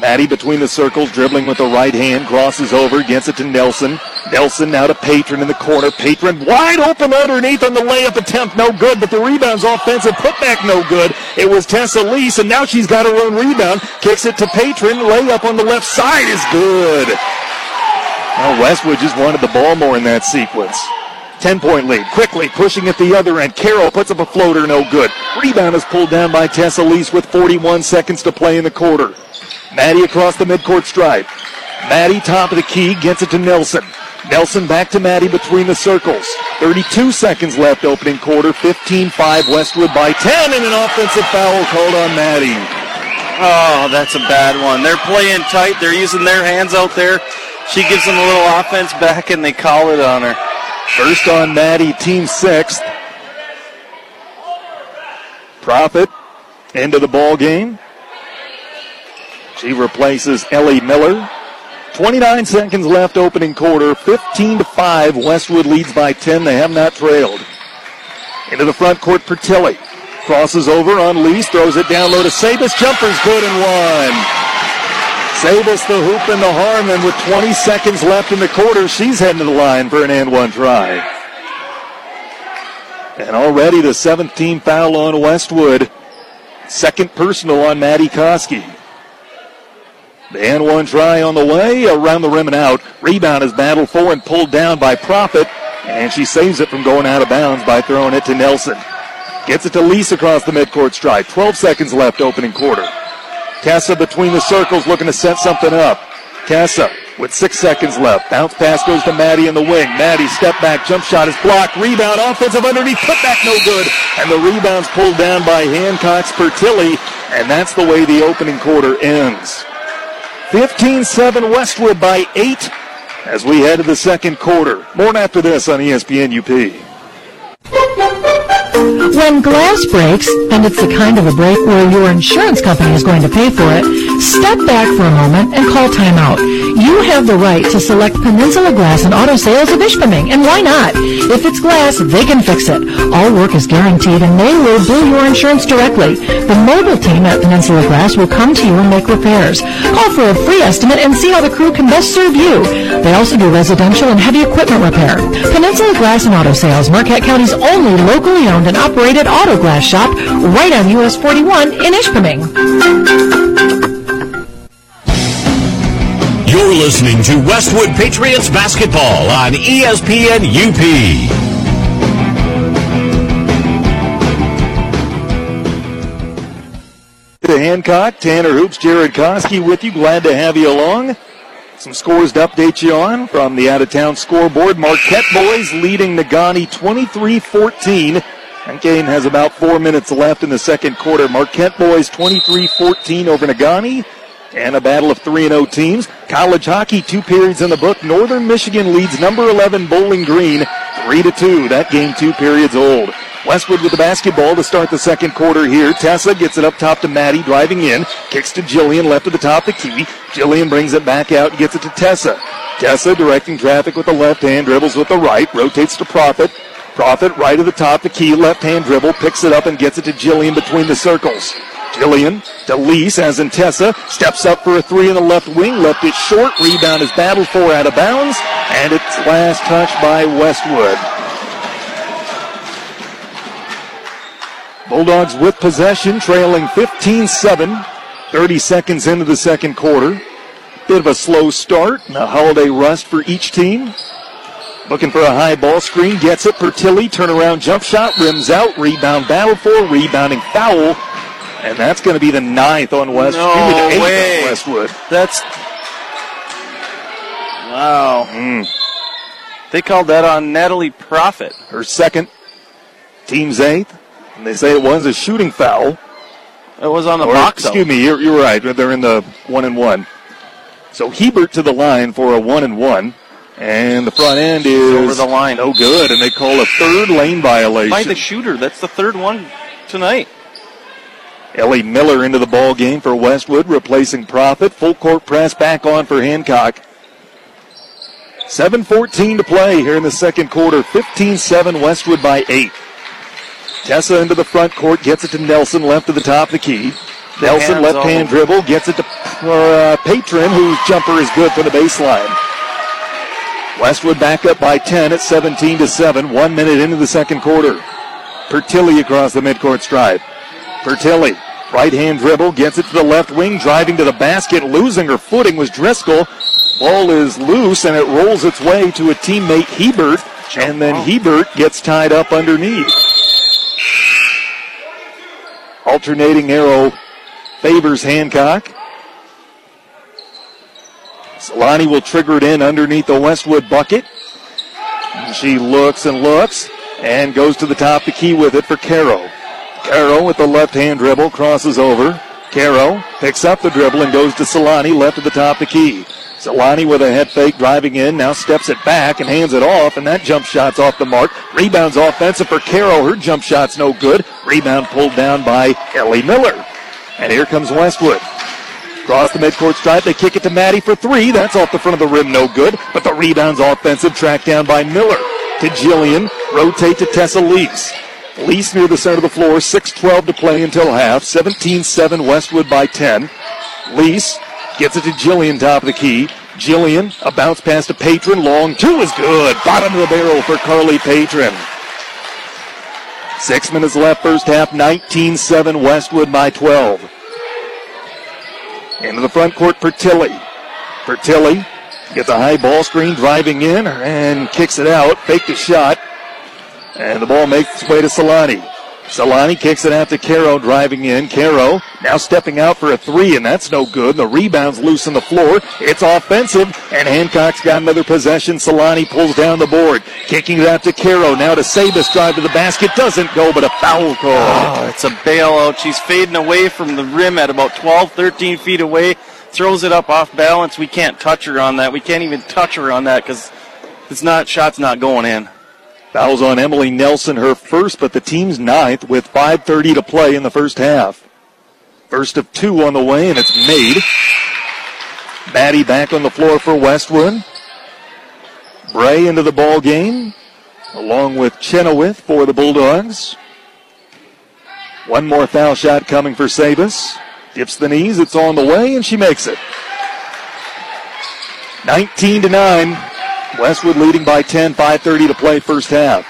Maddie between the circles, dribbling with the right hand, crosses over, gets it to Nelson. Nelson now to Patron in the corner. Patron wide open underneath on the layup attempt, no good, but the rebound's offensive putback, no good. It was Tessa Lease, and now she's got her own rebound. Kicks it to Patron, layup on the left side is good. Now Westwood just wanted the ball more in that sequence. 10 point lead. Quickly pushing at the other end. Carroll puts up a floater, no good. Rebound is pulled down by Tessa Lease with 41 seconds to play in the quarter. Maddie across the midcourt stripe. Maddie top of the key gets it to Nelson. Nelson back to Maddie between the circles. 32 seconds left opening quarter. 15-5 Westwood by 10 and an offensive foul called on Maddie. Oh, that's a bad one. They're playing tight. They're using their hands out there. She gives them a little offense back and they call it on her. First on Maddie, team sixth. Profit into the ball game. She replaces Ellie Miller. 29 seconds left opening quarter. 15 to 5. Westwood leads by 10. They have not trailed. Into the front court, Pertilli. Crosses over on Lease, throws it down low to Sabis. Jumper's good and one. Sabis the hoop and the harm, and with 20 seconds left in the quarter, she's heading to the line for an and one try. And already the seventh team foul on Westwood. Second personal on Maddie Koski. And one try on the way, around the rim and out. Rebound is battled for and pulled down by Profit, and she saves it from going out of bounds by throwing it to Nelson. Gets it to Lease across the midcourt stripe. 12 seconds left opening quarter. Tessa between the circles looking to set something up. Tessa with six seconds left. Bounce pass goes to Maddie in the wing. Maddie step back, jump shot is blocked. Rebound, offensive underneath, put back no good. And the rebound's pulled down by Hancock's Pertilli. And that's the way the opening quarter ends. 15-7 Westwood by eight as we head to the second quarter. More after this on ESPN UP. When glass breaks, and it's the kind of a break where your insurance company is going to pay for it, step back for a moment and call timeout. You have the right to select Peninsula Glass and Auto Sales of Ishpeming, and why not? If it's glass, they can fix it. All work is guaranteed, and they will bill your insurance directly. The mobile team at Peninsula Glass will come to you and make repairs. Call for a free estimate and see how the crew can best serve you. They also do residential and heavy equipment repair. Peninsula Glass and Auto Sales, Marquette County's only locally owned and operated Incorporated Auto Glass Shop right on US 41 in Ishpeming. You're listening to Westwood Patriots basketball on ESPN UP. To Hancock, Tanner Hoops, Jared Koski with you. Glad to have you along. Some scores to update you on from the out of town scoreboard. Marquette boys leading Negaunee 23 14 Duquesne has about four minutes left in the second quarter. Marquette boys 23-14 over Negaunee. And a battle of 3 0 teams. College hockey, two periods in the book. Northern Michigan leads number 11 Bowling Green 3 to 2. That game, two periods old. Westwood with the basketball to start the second quarter here. Tessa gets it up top to Maddie, driving in. Kicks to Jillian, left of the top of the key. Jillian brings it back out and gets it to Tessa. Tessa directing traffic with the left hand, dribbles with the right, rotates to Profit. Profit right of the top, the key, left hand dribble, picks it up and gets it to Jillian between the circles. Jillian Lease, as in Tessa, steps up for a three in the left wing, left it short, rebound is battled for out of bounds, and it's last touch by Westwood. Bulldogs with possession, trailing 15-7, 30 seconds into the second quarter. Bit of a slow start and a holiday rust for each team. Looking for a high ball screen, gets it. Pertilli, turnaround jump shot, rims out, rebound battle for, rebounding foul. And that's going to be the ninth on West. No the eighth way. Westwood. That's wow. Mm. They called that on Natalie Profit. Her second, team's eighth. And they say it was a shooting foul. It was on the Or, box. though. Excuse me, you're, you're right. They're in the one and one. So Hebert to the line for a one and one. And the front end is Over the line. no good, and they call a third lane violation. By the shooter. That's the third one tonight. Ellie Miller into the ball game for Westwood, replacing Profit. Full court press back on for Hancock. 7.14 to play here in the second quarter. 15-7 Westwood by 8. Tessa into the front court, gets it to Nelson, left to the top of the key. Nelson, left hand dribble, gets it to uh, Patron, whose jumper is good for the baseline. Westwood back up by 10 at 17 to 7, one minute into the second quarter. Pertilli across the midcourt stripe. Pertilli, right hand dribble, gets it to the left wing, driving to the basket, losing her footing was Driscoll. Ball is loose and it rolls its way to a teammate Hebert, and then Hebert gets tied up underneath. Alternating arrow favors Hancock. Solani will trigger it in underneath the Westwood bucket. She looks and looks and goes to the top of the key with it for Caro. Caro with the left hand dribble crosses over. Caro picks up the dribble and goes to Solani left of the top of the key. Solani with a head fake driving in, now steps it back and hands it off, and that jump shot's off the mark. Rebounds offensive for Caro. Her jump shot's no good. Rebound pulled down by Ellie Miller. And here comes Westwood. Across the midcourt stripe, they kick it to Maddie for three. That's off the front of the rim, no good. But the rebound's offensive, tracked down by Miller. To Jillian, rotate to Tessa Lease. Lease near the center of the floor, 6-12 to play until half. 17-7 Westwood by 10. Lease gets it to Jillian, top of the key. Jillian, a bounce pass to Patron. Long two is good. Bottom of the barrel for Carly Patron. Six minutes left, first half, 19-7 Westwood by 12. Into the front court, Pertilli. For Tilly, gets a high ball screen, driving in and kicks it out. Faked a shot. And the ball makes its way to Solani. Solani kicks it out to Caro, driving in. Caro now stepping out for a three, and that's no good. The rebound's loose on the floor. It's offensive, and Hancock's got another possession. Solani pulls down the board, kicking it out to Caro. Now to Sabus, drive to the basket. Doesn't go, but a foul call. Oh, it's a bailout. She's fading away from the rim at about 12, 13 feet away. Throws it up off balance. We can't touch her on that. We can't even touch her on that because it's not shot's not going in. Fouls on Emily Nelson, her first, but the team's ninth with 5.30 to play in the first half. First of two on the way, and it's made. Maddie back on the floor for Westwood. Bray into the ball game, along with Chenoweth for the Bulldogs. One more foul shot coming for Sabus. Dips the knees, it's on the way, and she makes it. 19 to 9. Westwood leading by 10, 5.30 to play first half.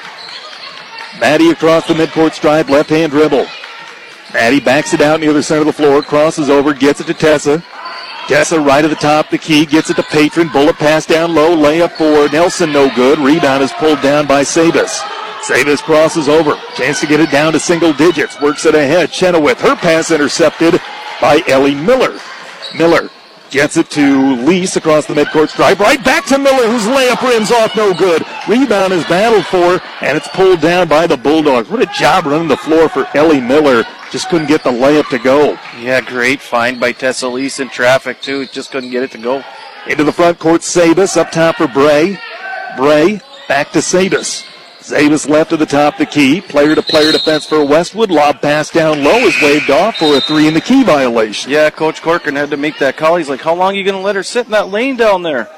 Maddie across the midcourt stripe, left hand dribble. Maddie backs it out near the center of the floor, crosses over, gets it to Tessa. Tessa right at the top, the key, gets it to Patron. Bullet pass down low, layup for Nelson, no good. Rebound is pulled down by Sabus. Sabus crosses over, chance to get it down to single digits, works it ahead. Chenoweth, her pass intercepted by Ellie Miller. Miller Gets it to Lease across the midcourt stripe. Right back to Miller, whose layup rims off no good. Rebound is battled for, and it's pulled down by the Bulldogs. What a job running the floor for Ellie Miller. Just couldn't get the layup to go. Yeah, great find by Tessa Lease in traffic, too. Just couldn't get it to go. Into the front court, Sabus up top for Bray. Bray back to Sabus. Zabus left to the top of the key. Player to player defense for Westwood. Lob pass down low is waved off for a three in the key violation. Yeah, Coach Corcoran had to make that call. He's like, how long are you going to let her sit in that lane down there?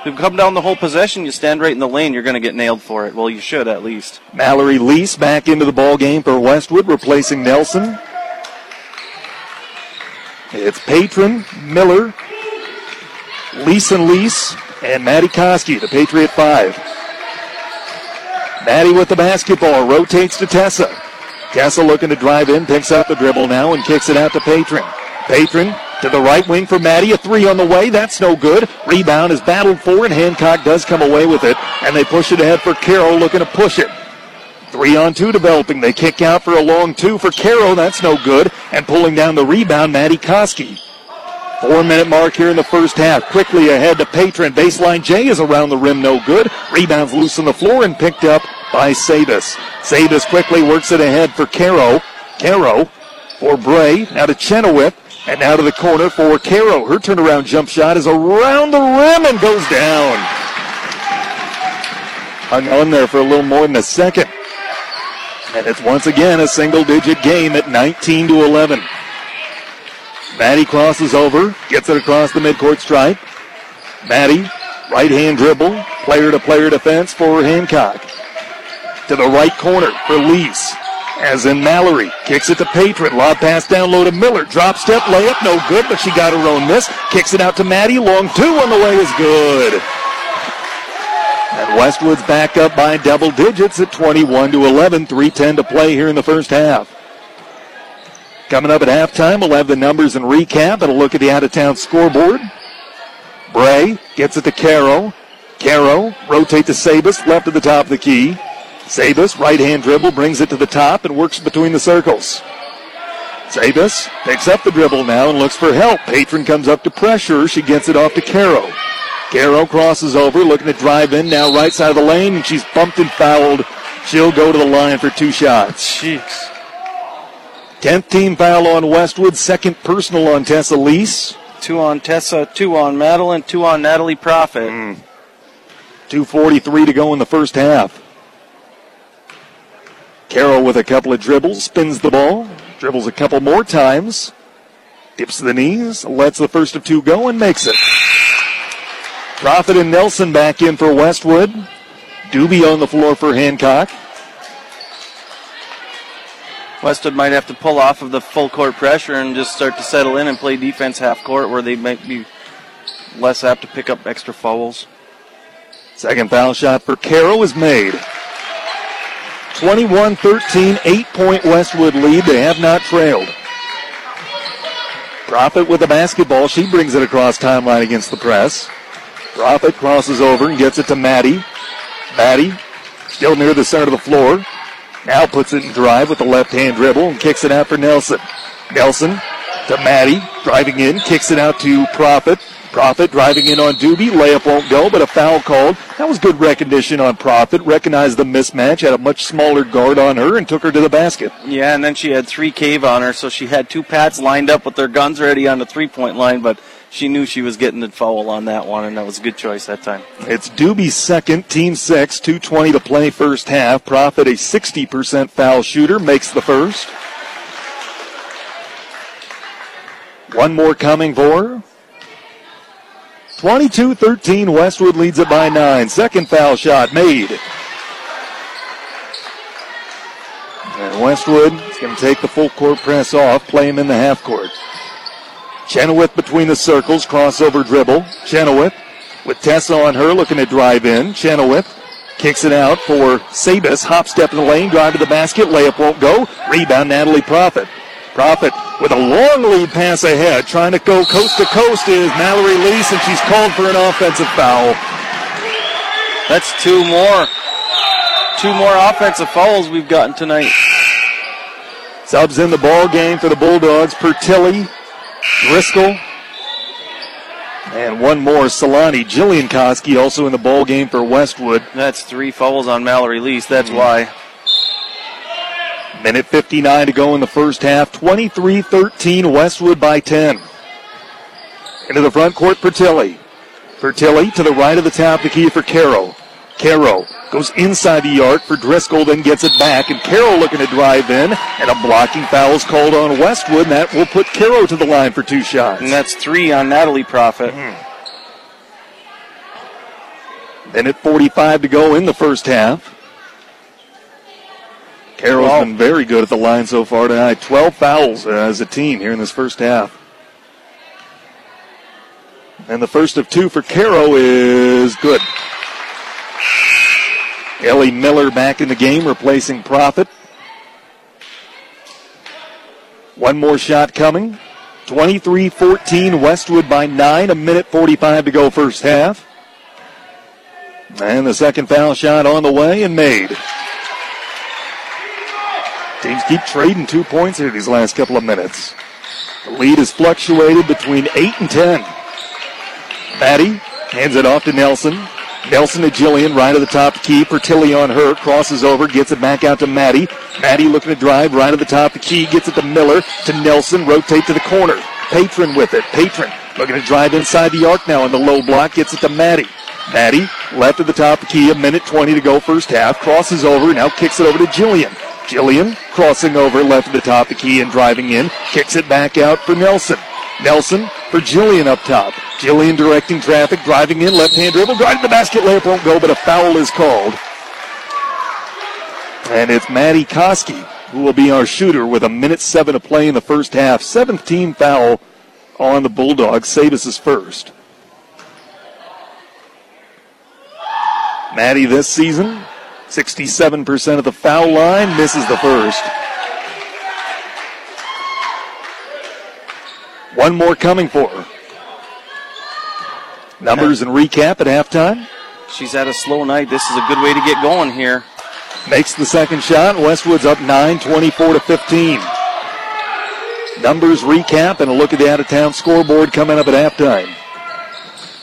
If you come down the whole possession, you stand right in the lane, you're going to get nailed for it. Well, you should at least. Mallory Lease back into the ball game for Westwood, replacing Nelson. It's Patron, Miller, Lease and Lease, and Maddie Koski, the Patriot five. Maddie with the basketball, rotates to Tessa. Tessa looking to drive in, picks up the dribble now and kicks it out to Patron. Patron to the right wing for Maddie, a three on the way, that's no good. Rebound is battled for and Hancock does come away with it, and they push it ahead for Carroll looking to push it. Three on two developing. They kick out for a long two for Caro. That's no good. And pulling down the rebound, Maddie Koski. Four minute mark here in the first half. Quickly ahead to Patron. Baseline J is around the rim, no good. Rebounds loose on the floor and picked up by Sabis. Sabis quickly works it ahead for Caro. Caro for Bray. Now to Chenoweth. And now to the corner for Caro. Her turnaround jump shot is around the rim and goes down. Hung on there for a little more than a second. And it's once again a single digit game at 19 to 11. Maddie crosses over, gets it across the midcourt stripe. Maddie, right hand dribble, player to player defense for Hancock. To the right corner for Lease. As in Mallory, kicks it to Patron, lob pass down low to Miller, drop step layup, no good, but she got her own miss. Kicks it out to Maddie, long two on the way is good. And Westwood's back up by double digits at 21 to 11, 3:10 to play here in the first half. Coming up at halftime, we'll have the numbers and recap and a look at the out-of-town scoreboard. Bray gets it to Caro. Caro rotate to Sabus, left at the top of the key. Sabus, right hand dribble, brings it to the top and works between the circles. Sabus picks up the dribble now and looks for help. Patron comes up to pressure. She gets it off to Caro. Caro crosses over, looking to drive in now right side of the lane, and she's bumped and fouled. She'll go to the line for two shots. Jeez. 10th team foul on Westwood, second personal on Tessa Lease. Two on Tessa, two on Madeline, two on Natalie Profit. Mm. 2.43 to go in the first half. Carroll with a couple of dribbles, spins the ball, dribbles a couple more times, dips the knees, lets the first of two go, and makes it. Profit and Nelson back in for Westwood. Doobie on the floor for Hancock. Westwood might have to pull off of the full court pressure and just start to settle in and play defense half court where they might be less apt to pick up extra fouls. Second foul shot for Carroll is made. 21 13, eight point Westwood lead. They have not trailed. Profit with the basketball. She brings it across timeline against the press. Profit crosses over and gets it to Maddie. Maddie still near the center of the floor. Now puts it in drive with the left hand dribble and kicks it out for Nelson. Nelson to Maddie, driving in, kicks it out to Profit. Profit driving in on Doobie. Layup won't go, but a foul called. That was good recognition on Profit. Recognized the mismatch, had a much smaller guard on her, and took her to the basket. Yeah, and then she had three cave on her, so she had two pads lined up with their guns ready on the three point line, but she knew she was getting the foul on that one, and that was a good choice that time. It's Doobie's second, team six, 220 to play first half. Profit, a 60% foul shooter, makes the first. One more coming for her. 22 13, Westwood leads it by nine. Second foul shot made. And Westwood is going to take the full court press off, play him in the half court. Chenoweth between the circles, crossover dribble. Chenoweth with Tessa on her, looking to drive in. Chenoweth kicks it out for Sabis. Hop step in the lane, drive to the basket, layup won't go. Rebound, Natalie Profit. Profit with a long lead pass ahead, trying to go coast to coast is Mallory Lease, and she's called for an offensive foul. That's two more. Two more offensive fouls we've gotten tonight. Subs in the ball game for the Bulldogs. Pertilli, Driscoll, and one more, Solani. Jillian Koski also in the ball game for Westwood. That's three fouls on Mallory Lease. That's mm-hmm. why. Minute 59 to go in the first half. 23 13, Westwood by 10. Into the front court, Pertilli. Pertilli to the right of the top, the key for Caro. Caro goes inside the yard for Driscoll, then gets it back, and Caro looking to drive in, and a blocking foul is called on Westwood, and that will put Caro to the line for two shots. And that's three on Natalie Profit. Mm. Minute 45 to go in the first half. Carroll's well, been very good at the line so far tonight. 12 fouls uh, as a team here in this first half. And the first of two for Caro is good. Ellie Miller back in the game, replacing Profit. One more shot coming. 23 14, Westwood by nine, a minute 45 to go first half. And the second foul shot on the way and made. Teams keep trading two points here these last couple of minutes. The lead has fluctuated between 8 and 10. Maddie hands it off to Nelson. Nelson to Jillian, right of the top key. Pertilli on her, crosses over, gets it back out to Maddie. Maddie looking to drive, right of the top the key, gets it to Miller, to Nelson, rotate to the corner. Patron with it. Patron looking to drive inside the arc now on the low block, gets it to Maddie. Maddie, left of the top the key, a minute 20 to go first half, crosses over, now kicks it over to Jillian. Jillian crossing over, left of the top the key and driving in, kicks it back out for Nelson. Nelson for Jillian up top. Jillian directing traffic, driving in, left hand dribble, driving the basket, layup won't go, but a foul is called. And it's Maddie Koski who will be our shooter with a minute seven to play in the first half. Seventh team foul on the Bulldogs. Sabis is first. Maddie this season, 67% of the foul line, misses the first. One more coming for her. Numbers and recap at halftime. She's had a slow night. This is a good way to get going here. Makes the second shot. Westwood's up 9, 24 to 15. Numbers recap and a look at the out of town scoreboard coming up at halftime.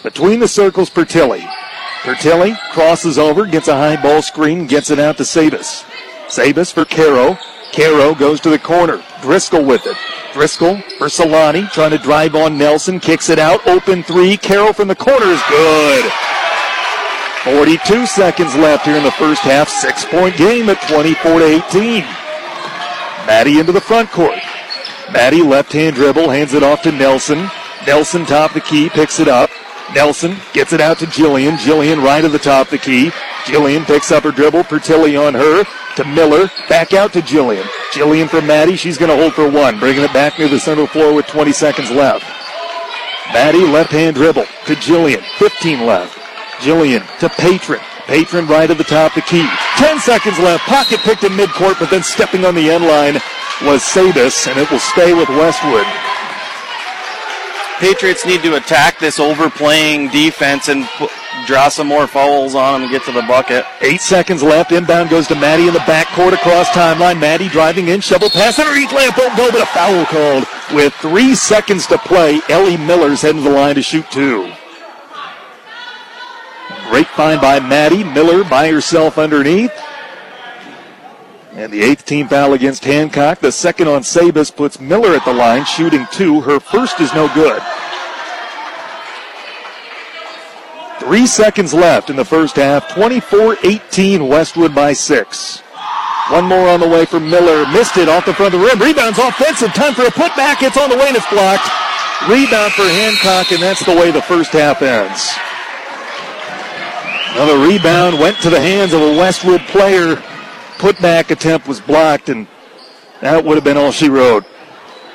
Between the circles, Pertilli. Pertilli crosses over, gets a high ball screen, gets it out to Sabis. Sabis for Caro. Caro goes to the corner. Driscoll with it. Driscoll for Solani, trying to drive on Nelson, kicks it out. Open three. Carroll from the corner is good. 42 seconds left here in the first half. Six point game at 24 to 18. Maddie into the front court. Maddie left hand dribble, hands it off to Nelson. Nelson top the key, picks it up. Nelson gets it out to Jillian. Jillian right of the top of the key. Jillian picks up her dribble. Pertilli on her to Miller. Back out to Jillian. Jillian for Maddie. She's going to hold for one. Bringing it back near the center floor with 20 seconds left. Maddie left hand dribble to Jillian. 15 left. Jillian to Patron. Patron right at the top of the key. 10 seconds left. Pocket picked in midcourt, but then stepping on the end line was Sabis, and it will stay with Westwood. Patriots need to attack this overplaying defense and put, draw some more fouls on them and get to the bucket. Eight seconds left. Inbound goes to Maddie in the backcourt across timeline. Maddie driving in, shovel pass, underneath layup won't go, but a foul called. With three seconds to play, Ellie Miller's heading to the line to shoot two. Great find by Maddie. Miller by herself underneath. And the eighth team foul against Hancock. The second on Sabis puts Miller at the line, shooting two. Her first is no good. Three seconds left in the first half. 24 18, Westwood by six. One more on the way for Miller. Missed it off the front of the rim. Rebounds offensive. Time for a putback. It's on the way and it's blocked. Rebound for Hancock, and that's the way the first half ends. Another rebound went to the hands of a Westwood player. Putback attempt was blocked, and that would have been all she wrote.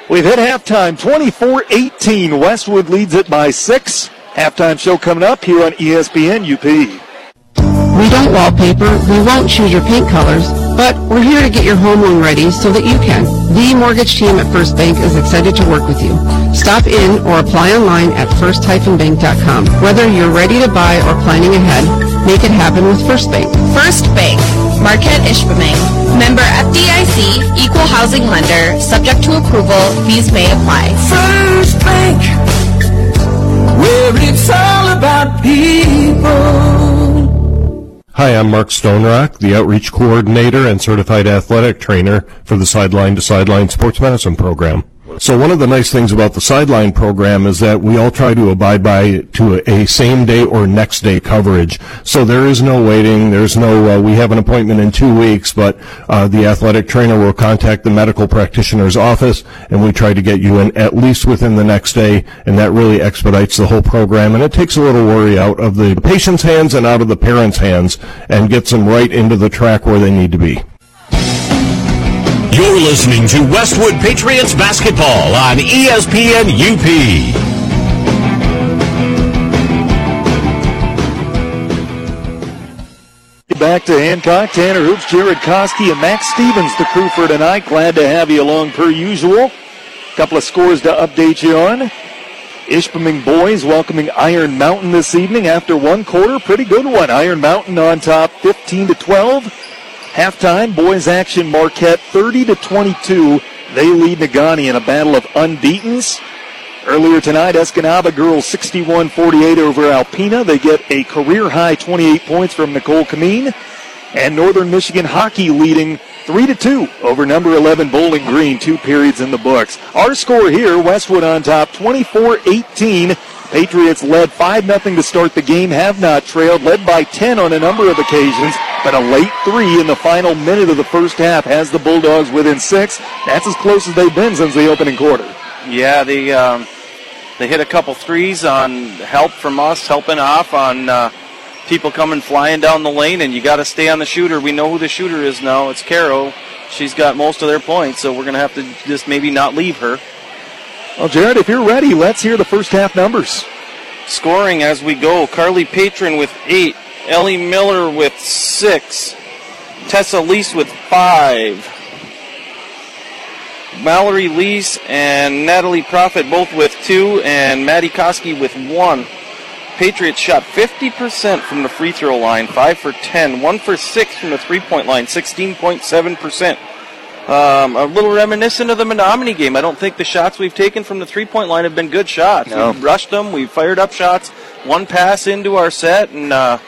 We've hit halftime 24 18. Westwood leads it by six. Halftime show coming up here on ESPN UP. We don't wallpaper, we won't choose your paint colors, but we're here to get your home loan ready so that you can. The mortgage team at First Bank is excited to work with you. Stop in or apply online at first-bank.com. Whether you're ready to buy or planning ahead, make it happen with First Bank. First Bank, Marquette Ishpeming. Member FDIC, equal housing lender, subject to approval, fees may apply. First Bank, where it's all about people. Hi, I'm Mark Stonerock, the Outreach Coordinator and Certified Athletic Trainer for the Sideline to Sideline Sports Medicine Program. So one of the nice things about the Sideline program is that we all try to abide by to a same day or next day coverage. So there is no waiting. There's no, uh, we have an appointment in two weeks, but uh, the athletic trainer will contact the medical practitioner's office and we try to get you in at least within the next day and that really expedites the whole program and it takes a little worry out of the patient's hands and out of the parents' hands and gets them right into the track where they need to be. You're listening to Westwood Patriots basketball on ESPN UP. Back to Hancock, Tanner Hoops, Jared Koski, and Max Stevens, the crew for tonight. Glad to have you along per usual. Couple of scores to update you on. Ishpeming boys welcoming Iron Mountain this evening after one quarter. Pretty good one. Iron Mountain on top, 15 to 12. Halftime, boys action Marquette 30 to 22. They lead Negaunee in a battle of unbeatens. Earlier tonight, Escanaba girls 61-48 over Alpena. They get a career high 28 points from Nicole Kameen. And Northern Michigan hockey leading 3 to 2 over number 11 Bowling Green, two periods in the books. Our score here, Westwood on top 24-18. Patriots led 5-0 to start the game, have not trailed, led by 10 on a number of occasions, but a late three in the final minute of the first half has the Bulldogs within six. That's as close as they've been since the opening quarter. Yeah, they um, they hit a couple threes on help from us, helping off on uh, people coming flying down the lane, and you got to stay on the shooter. We know who the shooter is now. It's Caro. She's got most of their points, so we're going to have to just maybe not leave her. Well, Jared, if you're ready, let's hear the first half numbers. Scoring as we go Carly Patron with eight, Ellie Miller with six, Tessa Lease with five, Mallory Lease and Natalie Profit both with two, and Maddie Koski with one. Patriots shot 50% from the free throw line, 5 for 10, 1 for 6 from the three point line, 16.7%. Um, a little reminiscent of the Menominee game. I don't think the shots we've taken from the three point line have been good shots. No. We've rushed them, we've fired up shots, one pass into our set, and, uh,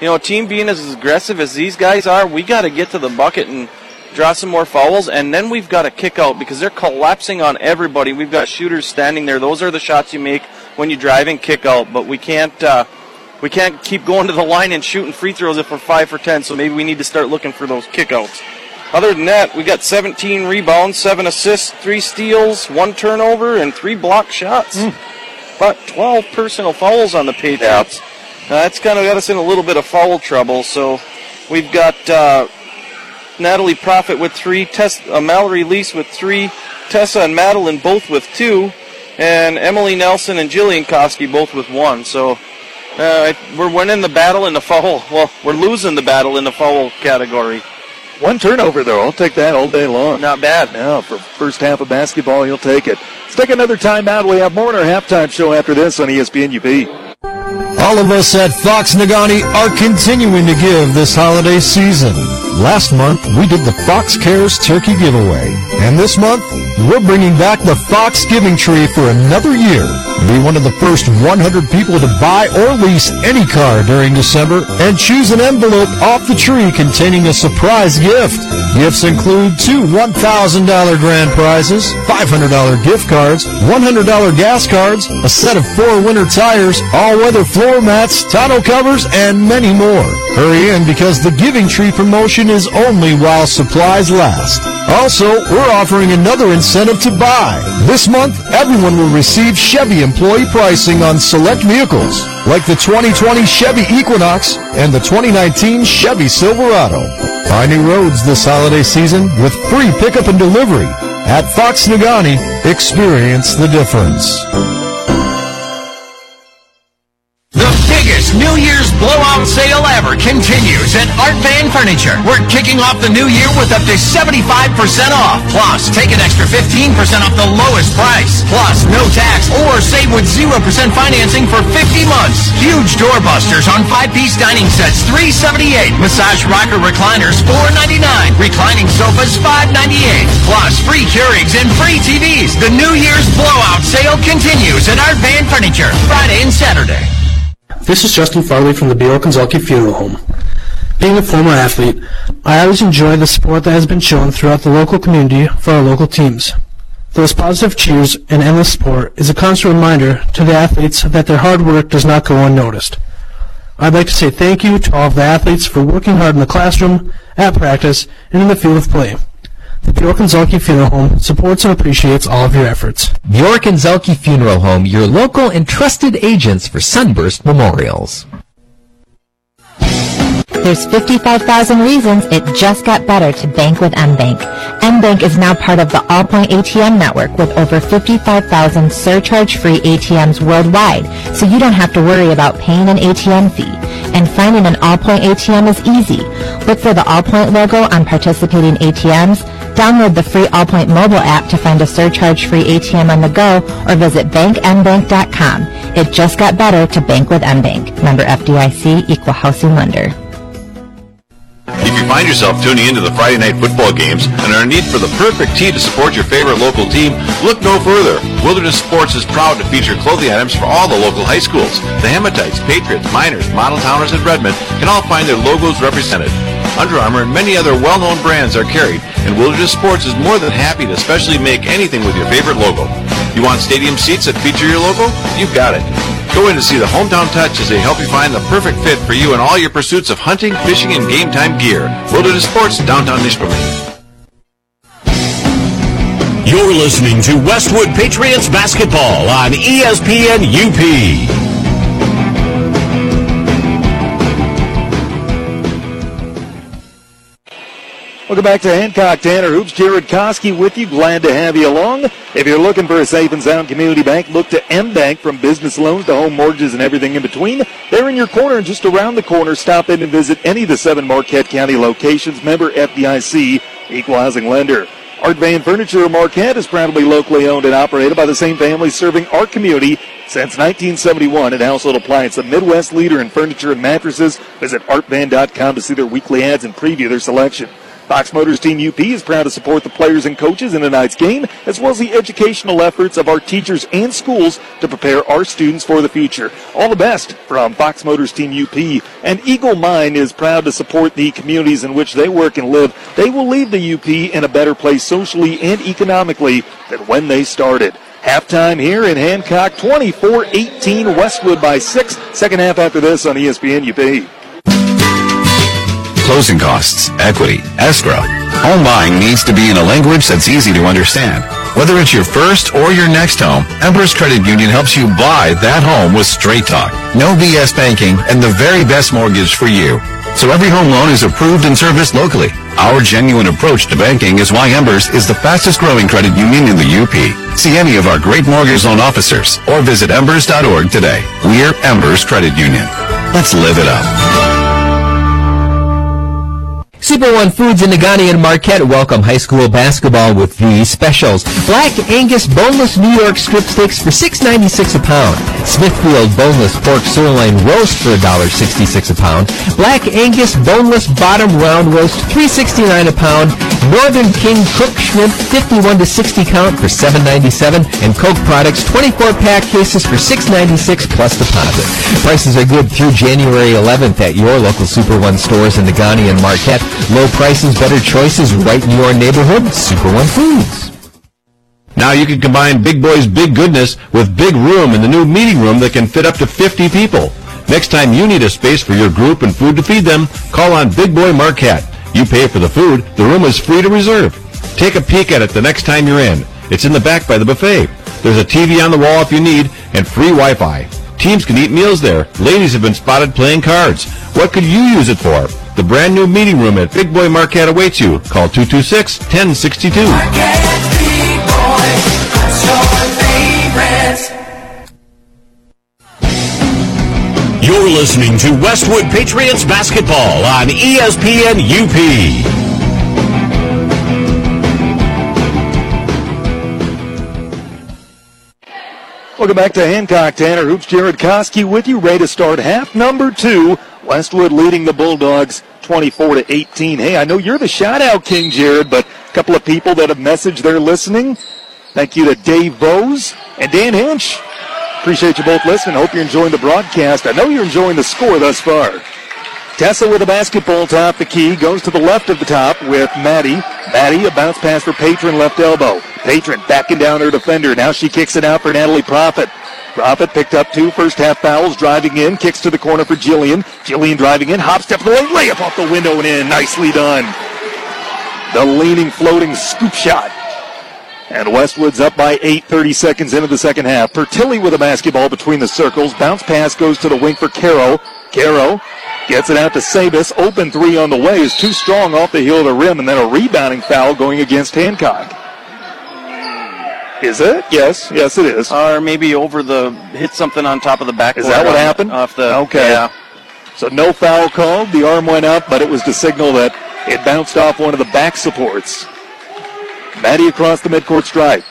you know, a team being as aggressive as these guys are, we got to get to the bucket and draw some more fouls, and then we've got to kick out because they're collapsing on everybody. We've got shooters standing there. Those are the shots you make when you drive and kick out, but we can't. Uh, we can't keep going to the line and shooting free throws if we're five for ten. So maybe we need to start looking for those kickouts. Other than that, we got 17 rebounds, seven assists, three steals, one turnover, and three block shots. But 12 personal fouls on the Patriots. That's kind of got us in a little bit of foul trouble. So we've got uh, Natalie Profit with three, Tess, uh, Mallory Lease with three, Tessa and Madeline both with two, and Emily Nelson and Jillian Koski both with one. So uh, we're winning the battle in the foul. Well, we're losing the battle in the foul category. One turnover, though. I'll take that all day long. Not bad. Now, for first half of basketball, you'll take it. Let's take another timeout. We have more in our halftime show after this on ESPN UP. All of us at Fox Negaunee are continuing to give this holiday season. Last month, we did the Fox Cares Turkey Giveaway. And this month, we're bringing back the Fox Giving Tree for another year. Be one of the first 100 people to buy or lease any car during December and choose an envelope off the tree containing a surprise gift. Gifts include two $1,000 grand prizes, $500 gift cards, $100 gas cards, a set of four winter tires, all-weather floor mats, tonneau covers, and many more. Hurry in because the Giving Tree promotion is only while supplies last. Also, we're offering another incentive to buy. This month, everyone will receive Chevy employee pricing on select vehicles, like the 2020 Chevy Equinox and the 2019 Chevy Silverado. Finding roads this holiday season with free pickup and delivery. At Fox Negaunee, experience the difference. The biggest New Year's blowout sale ever continues at Art Van Furniture. We're kicking off the new year with up to 75% off. Plus, take an extra 15% off the lowest price. Plus, no tax or save with 0% financing for 50 months. Huge doorbusters on five-piece dining sets, 378. Massage rocker recliners, 499. Reclining sofas, 598. Plus, free Keurigs and free TVs. The New Year's blowout sale continues at Art Van Furniture, Friday and Saturday. This is Justin Farley from the Bjork and Funeral Home. Being a former athlete, I always enjoy the support that has been shown throughout the local community for our local teams. Those positive cheers and endless support is a constant reminder to the athletes that their hard work does not go unnoticed. I'd like to say thank you to all of the athletes for working hard in the classroom, at practice, and in the field of play. The Bjork and Zhulkie Funeral Home supports and appreciates all of your efforts. Bjork and Zhulkie Funeral Home, your local and trusted agents for Sunburst Memorials. There's 55,000 reasons it just got better to bank with MBank. MBank is now part of the Allpoint ATM network with over 55,000 surcharge-free ATMs worldwide, so you don't have to worry about paying an ATM fee. And finding an Allpoint ATM is easy. Look for the Allpoint logo on participating ATMs, download the free Allpoint mobile app to find a surcharge-free ATM on the go, or visit bankmbank.com. It just got better to bank with MBank. Member FDIC, Equal Housing Lender. If you're find yourself tuning into the Friday night football games and are in need for the perfect tee to support your favorite local team, look no further. Wilderness Sports is proud to feature clothing items for all the local high schools. The Hematites, Patriots, Miners, Model Towners, and Redmen can all find their logos represented. Under Armour and many other well-known brands are carried, and Wilderness Sports is more than happy to specially make anything with your favorite logo. You want stadium seats that feature your logo? You've got it. Go in to see the Hometown Touch as they help you find the perfect fit for you in all your pursuits of hunting, fishing, and game time gear. Wilderness Sports, downtown Ishpeming. You're listening to Westwood Patriots basketball on ESPN UP. Welcome back to Hancock Tanner Hoops. Jared Koski with you. Glad to have you along. If you're looking for a safe and sound community bank, look to M Bank from business loans to home mortgages and everything in between. They're in your corner and just around the corner. Stop in and visit any of the seven Marquette County locations. Member FDIC, equal housing lender. Art Van Furniture of Marquette is proudly locally owned and operated by the same family serving our community since 1971 at Household Appliance, the Midwest leader in furniture and mattresses. Visit artvan.com to see their weekly ads and preview their selection. Fox Motors Team UP is proud to support the players and coaches in tonight's game, as well as the educational efforts of our teachers and schools to prepare our students for the future. All the best from Fox Motors Team UP. And Eagle Mine is proud to support the communities in which they work and live. They will leave the UP in a better place socially and economically than when they started. Halftime here in Hancock, 24-18 Westwood by six. Second half after this on ESPN UP. Closing costs, equity, escrow. Home buying needs to be in a language that's easy to understand. Whether it's your first or your next home, Embers Credit Union helps you buy that home with straight talk. No BS banking and the very best mortgage for you. So every home loan is approved and serviced locally. Our genuine approach to banking is why Embers is the fastest growing credit union in the UP. See any of our great mortgage loan officers or visit embers.org today. We're Embers Credit Union. Let's live it up. Super One Foods in Negaunee and Marquette welcome high school basketball with these specials. Black Angus boneless New York strip steaks for $6.96 a pound. Smithfield boneless pork sirloin roast for $1.66 a pound. Black Angus boneless bottom round roast $3.69 a pound. Northern King cook shrimp 51 to 60 count for $7.97 and Coke products 24 pack cases for $6.96 plus deposit. Prices are good through January 11th at your local Super One stores in Negaunee and Marquette. Low prices, better choices right in your neighborhood. Super One Foods. Now you can combine Big Boy's big goodness with big room in the new meeting room that can fit up to 50 people. Next time you need a space for your group and food to feed them, call on Big Boy Marquette. You pay for the food, the room is free to reserve. Take a peek at it the next time you're in. It's in the back by the buffet. There's a TV on the wall if you need, and free Wi-Fi. Teams can eat meals there. Ladies have been spotted playing cards. What could you use it for? The brand new meeting room at Big Boy Marquette awaits you. Call 226-1062. You're listening to Westwood Patriots basketball on ESPN UP. Welcome back to Hancock Tanner Hoops. Jared Koski with you, ready to start half number two. Westwood leading the Bulldogs 24 to 18. Hey, I know you're the shout out king, Jared, but a couple of people that have messaged they're listening. Thank you to Dave Bose and Dan Hinch. Appreciate you both listening. Hope you're enjoying the broadcast. I know you're enjoying the score thus far. Tessa with a basketball top. The key goes to the left of the top with Maddie. Maddie, a bounce pass for Patron left elbow. Patron backing down her defender. Now she kicks it out for Natalie Profit. Profit picked up two first half fouls, driving in, kicks to the corner for Jillian. Jillian driving in, hop step to the layup off the window and in. Nicely done. The leaning, floating scoop shot. And Westwood's up by eight, 30 seconds into the second half. Pertilli with a basketball between the circles. Bounce pass goes to the wing for Caro. Caro gets it out to Sabus. Open three on the way is too strong off the heel of the rim, and then a rebounding foul going against Hancock. Is it? Yes, yes, it is. Or maybe over the hit something on top of the back. Is that what happened? Off the Okay. Yeah. So no foul called. The arm went up, but it was to signal that it bounced off one of the back supports. Maddie across the midcourt stripe.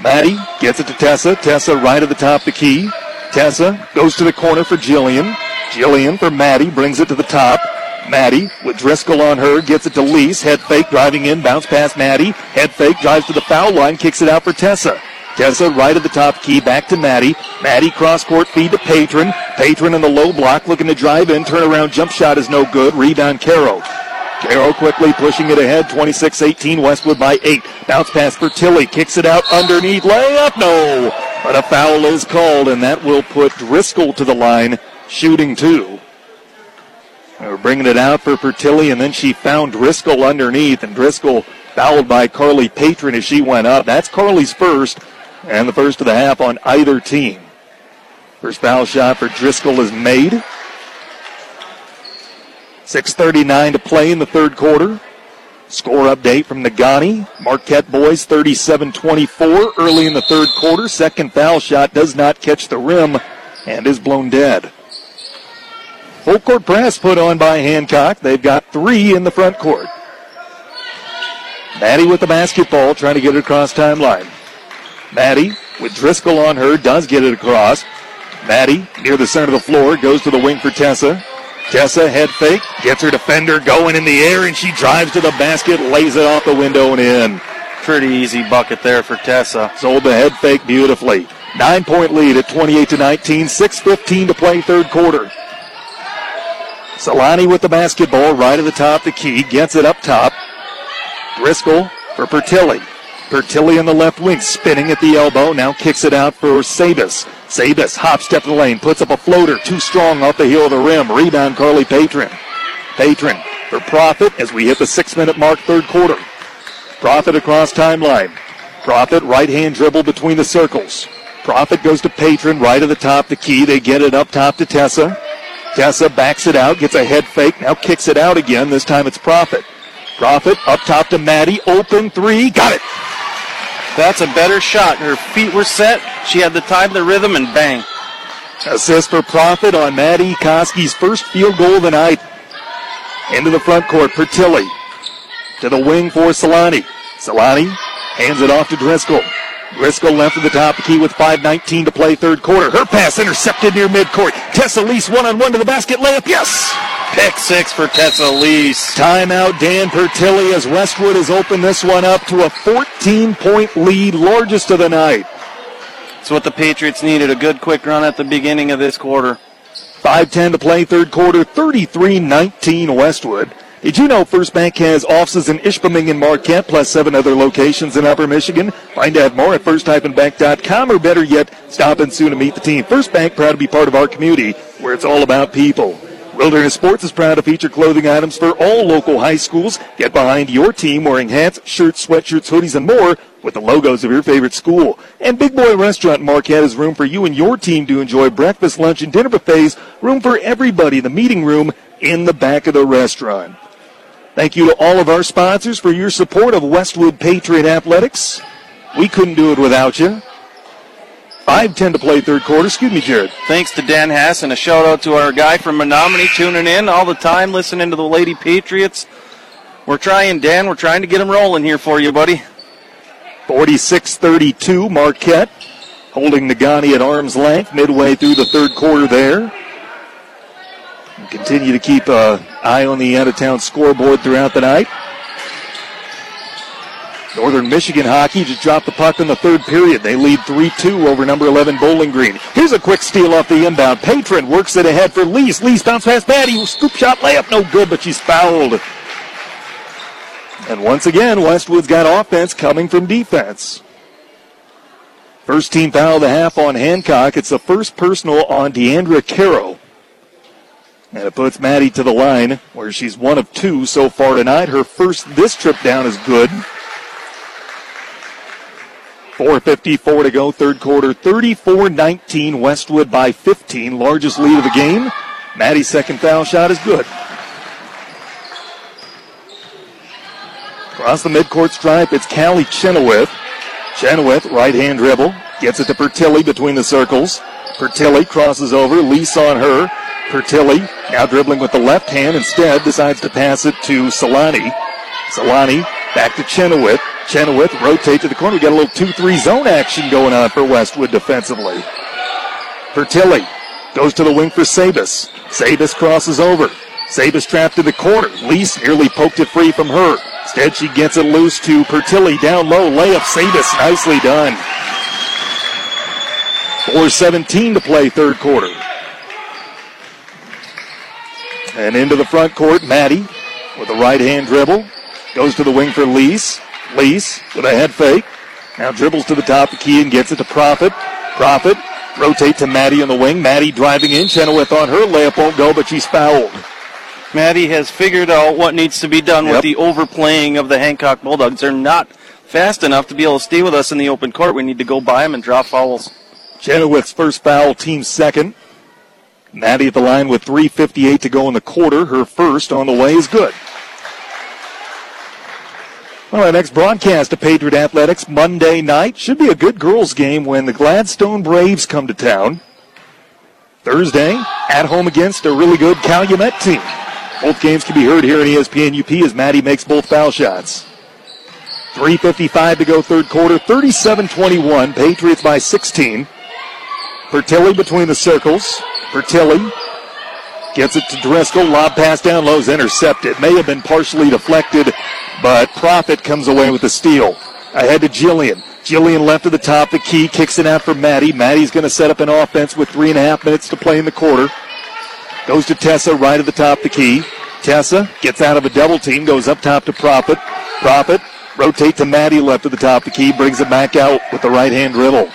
Maddie gets it to Tessa. Tessa right at the top, the key. Tessa goes to the corner for Jillian. Jillian for Maddie brings it to the top. Maddie with Driscoll on her, gets it to Lease. Head fake driving in, bounce past Maddie. Head fake drives to the foul line, kicks it out for Tessa. Tessa right at the top key, back to Maddie. Maddie cross court feed to Patron. Patron in the low block, looking to drive in. Turnaround jump shot is no good. Rebound Caro. Caro quickly pushing it ahead, 26-18, Westwood by eight. Bounce pass for Tilly, kicks it out underneath, layup, no! But a foul is called, and that will put Driscoll to the line, shooting two. Were bringing it out for Pertilli, and then she found Driscoll underneath, and Driscoll fouled by Carly Patron as she went up. That's Carly's first, and the first of the half on either team. First foul shot for Driscoll is made. 6.39 to play in the third quarter. Score update from Negaunee. Marquette boys 37-24 early in the third quarter. Second foul shot does not catch the rim and is blown dead. Full court press put on by Hancock. They've got three in the front court. Maddie with the basketball trying to get it across timeline. Maddie with Driscoll on her does get it across. Maddie near the center of the floor goes to the wing for Tessa. Tessa head fake, gets her defender going in the air, and she drives to the basket, lays it off the window and in. Pretty easy bucket there for Tessa. Sold the head fake beautifully. Nine point lead at 28 to 19, 6.15 to play third quarter. Solani with the basketball right at the top, the key, gets it up top. Driscoll for Pertilli. Pertilli in the left wing, spinning at the elbow, now kicks it out for Sabis. Sabis hop step in the lane, puts up a floater, too strong off the heel of the rim. Rebound Carly Patron. Patron for Profit as we hit the six minute mark, third quarter. Profit across timeline. Profit right hand dribble between the circles. Profit goes to Patron right at the top, the key. They get it up top to Tessa. Tessa backs it out, gets a head fake, now kicks it out again. This time it's Profit. Profit up top to Maddie, open three, got it. That's a better shot. Her feet were set. She had the time, the rhythm, and bang. Assist for Profit on Maddie Koski's first field goal of the night. Into the front court, Pertilli. To the wing for Solani. Solani hands it off to Driscoll. Driscoll left at the top key with 5.19 to play third quarter. Her pass intercepted near midcourt. Tessa Lease one on one to the basket layup. Yes! Pick six for Tessa Lease. Timeout Dan Pertilli as Westwood has opened this one up to a 14 point lead, largest of the night. That's what the Patriots needed a good quick run at the beginning of this quarter. 5.10 to play third quarter, 33 19 Westwood. Did you know First Bank has offices in Ishpeming and Marquette, plus seven other locations in Upper Michigan? Find out more at first-bank.com, or better yet, stop in soon to meet the team. First Bank, proud to be part of our community, where it's all about people. Wilderness Sports is proud to feature clothing items for all local high schools. Get behind your team wearing hats, shirts, sweatshirts, hoodies, and more with the logos of your favorite school. And Big Boy Restaurant in Marquette has room for you and your team to enjoy breakfast, lunch, and dinner buffets. Room for everybody. In the meeting room in the back of the restaurant. Thank you to all of our sponsors for your support of Westwood Patriot Athletics. We couldn't do it without you. 5-10 to play third quarter. Excuse me, Jared. Thanks to Dan Hass and a shout out to our guy from Menominee tuning in all the time, listening to the Lady Patriots. We're trying, Dan. We're trying to get them rolling here for you, buddy. 46-32, Marquette holding Negaunee at arm's length midway through the third quarter there. Continue to keep an eye on the out-of-town scoreboard throughout the night. Northern Michigan hockey just dropped the puck in the third period. They lead 3-2 over number 11 Bowling Green. Here's a quick steal off the inbound. Patron works it ahead for Lease. Lease bounce pass Maddie. Scoop shot layup. No good, but she's fouled. And once again, Westwood's got offense coming from defense. First team foul of the half on Hancock. It's the first personal on Deandra Caro. And it puts Maddie to the line where she's one of two so far tonight. Her first this trip down is good. 4.54 to go, third quarter. 34 19, Westwood by 15. Largest lead of the game. Maddie's second foul shot is good. Across the midcourt stripe, it's Callie Chenoweth. Chenoweth, right hand dribble, gets it to Pertilli between the circles. Pertilli crosses over, Lease on her. Pertilli now dribbling with the left hand, instead decides to pass it to Solani. Solani back to Chenoweth. Chenoweth rotate to the corner. We got a little 2-3 zone action going on for Westwood defensively. Pertilli goes to the wing for Sabis. Sabis crosses over. Sabas trapped in the corner. Lease nearly poked it free from her. Instead, she gets it loose to Pertilli down low. Layup Sabas nicely done. 4.17 to play third quarter. And into the front court, Maddie with a right hand dribble. Goes to the wing for Lease. Lease with a head fake. Now dribbles to the top of the key and gets it to Profit. Profit rotate to Maddie on the wing. Maddie driving in. Chenoweth on her. Layup won't go, but she's fouled. Maddie has figured out what needs to be done Yep. with the overplaying of the Hancock Bulldogs. They're not fast enough to be able to stay with us in the open court. We need to go by them and drop fouls. Chenoweth's first foul, team second. Maddie at the line with 3.58 to go in the quarter. Her first on the way is good. Well, our next broadcast of Patriot Athletics Monday night should be a good girls game when the Gladstone Braves come to town. Thursday, at home against a really good Calumet team. Both games can be heard here at E ESPN UP as Maddie makes both foul shots. 3.55 to go third quarter, 37-21, Patriots by 16. Pertilli between the circles. Pertilli gets it to Driscoll. Lob pass down low is intercepted. May have been partially deflected, but Profit comes away with the steal. Ahead to Jillian. Jillian left to the top the key, kicks it out for Maddie. Maddie's going to set up an offense with three and a half minutes to play in the quarter. Goes to Tessa right at the top of the key. Tessa gets out of a double team, goes up top to Profit. Profit rotate to Maddie left at the top of the key, brings it back out with the right hand dribble.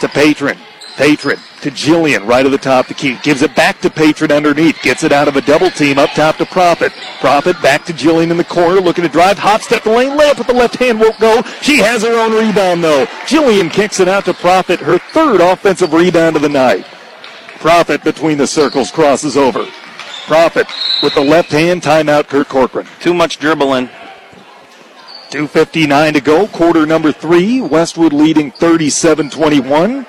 To Patron. Patron to Jillian right at the top of the key. Gives it back to Patron underneath. Gets it out of a double team up top to Profit. Profit back to Jillian in the corner looking to drive. Hop step the lane. Layup with the left hand won't go. She has her own rebound though. Jillian kicks it out to Profit. Her third offensive rebound of the night. Profit between the circles crosses over. Profit with the left hand timeout Kurt Corcoran. Too much dribbling. 2.59 to go, quarter number three. Westwood leading 37 21.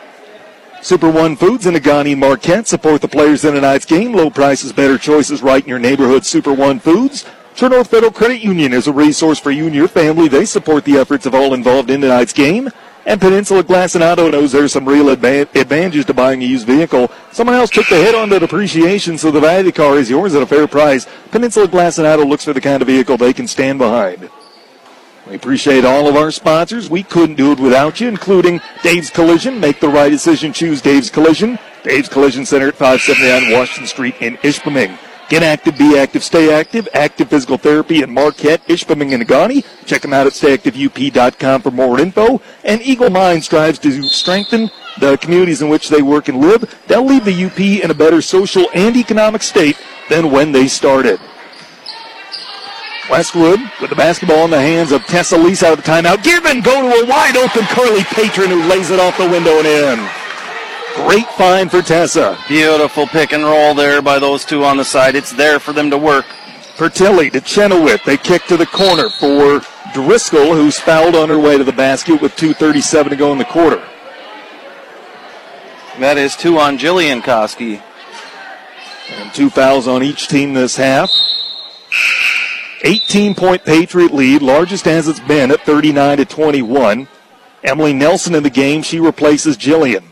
Super One Foods and Negaunee Marquette support the players in tonight's game. Low prices, better choices right in your neighborhood. Super One Foods. North Federal Credit Union is a resource for you and your family. They support the efforts of all involved in tonight's game. And Peninsula Glass and Auto knows there's some real adva- advantages to buying a used vehicle. Someone else took the hit on the depreciation, so the value of the car is yours at a fair price. Peninsula Glass and Auto looks for the kind of vehicle they can stand behind. We appreciate all of our sponsors. We couldn't do it without you, including Dave's Collision. Make the right decision. Choose Dave's Collision. Dave's Collision Center at 579 Washington Street in Ishpeming. Get active, be active, stay active. Active Physical Therapy in Marquette, Ishpeming, and Negaunee. Check them out at stayactiveup.com for more info. And Eagle Mine strives to strengthen the communities in which they work and live. They'll leave the UP in a better social and economic state than when they started. Westwood with the basketball in the hands of Tessa Lease out of the timeout. Give and go to a wide open Carly Patron who lays it off the window and in. Great find for Tessa. Beautiful pick and roll there by those two on the side. It's there for them to work. Pertilli to Chenoweth. They kick to the corner for Driscoll, who's fouled on her way to the basket with 2.37 to go in the quarter. That is two on Jillian Koski. And two fouls on each team this half. 18 point Patriot lead, largest as it's been at 39 to 21. Emily Nelson in the game. She replaces Jillian.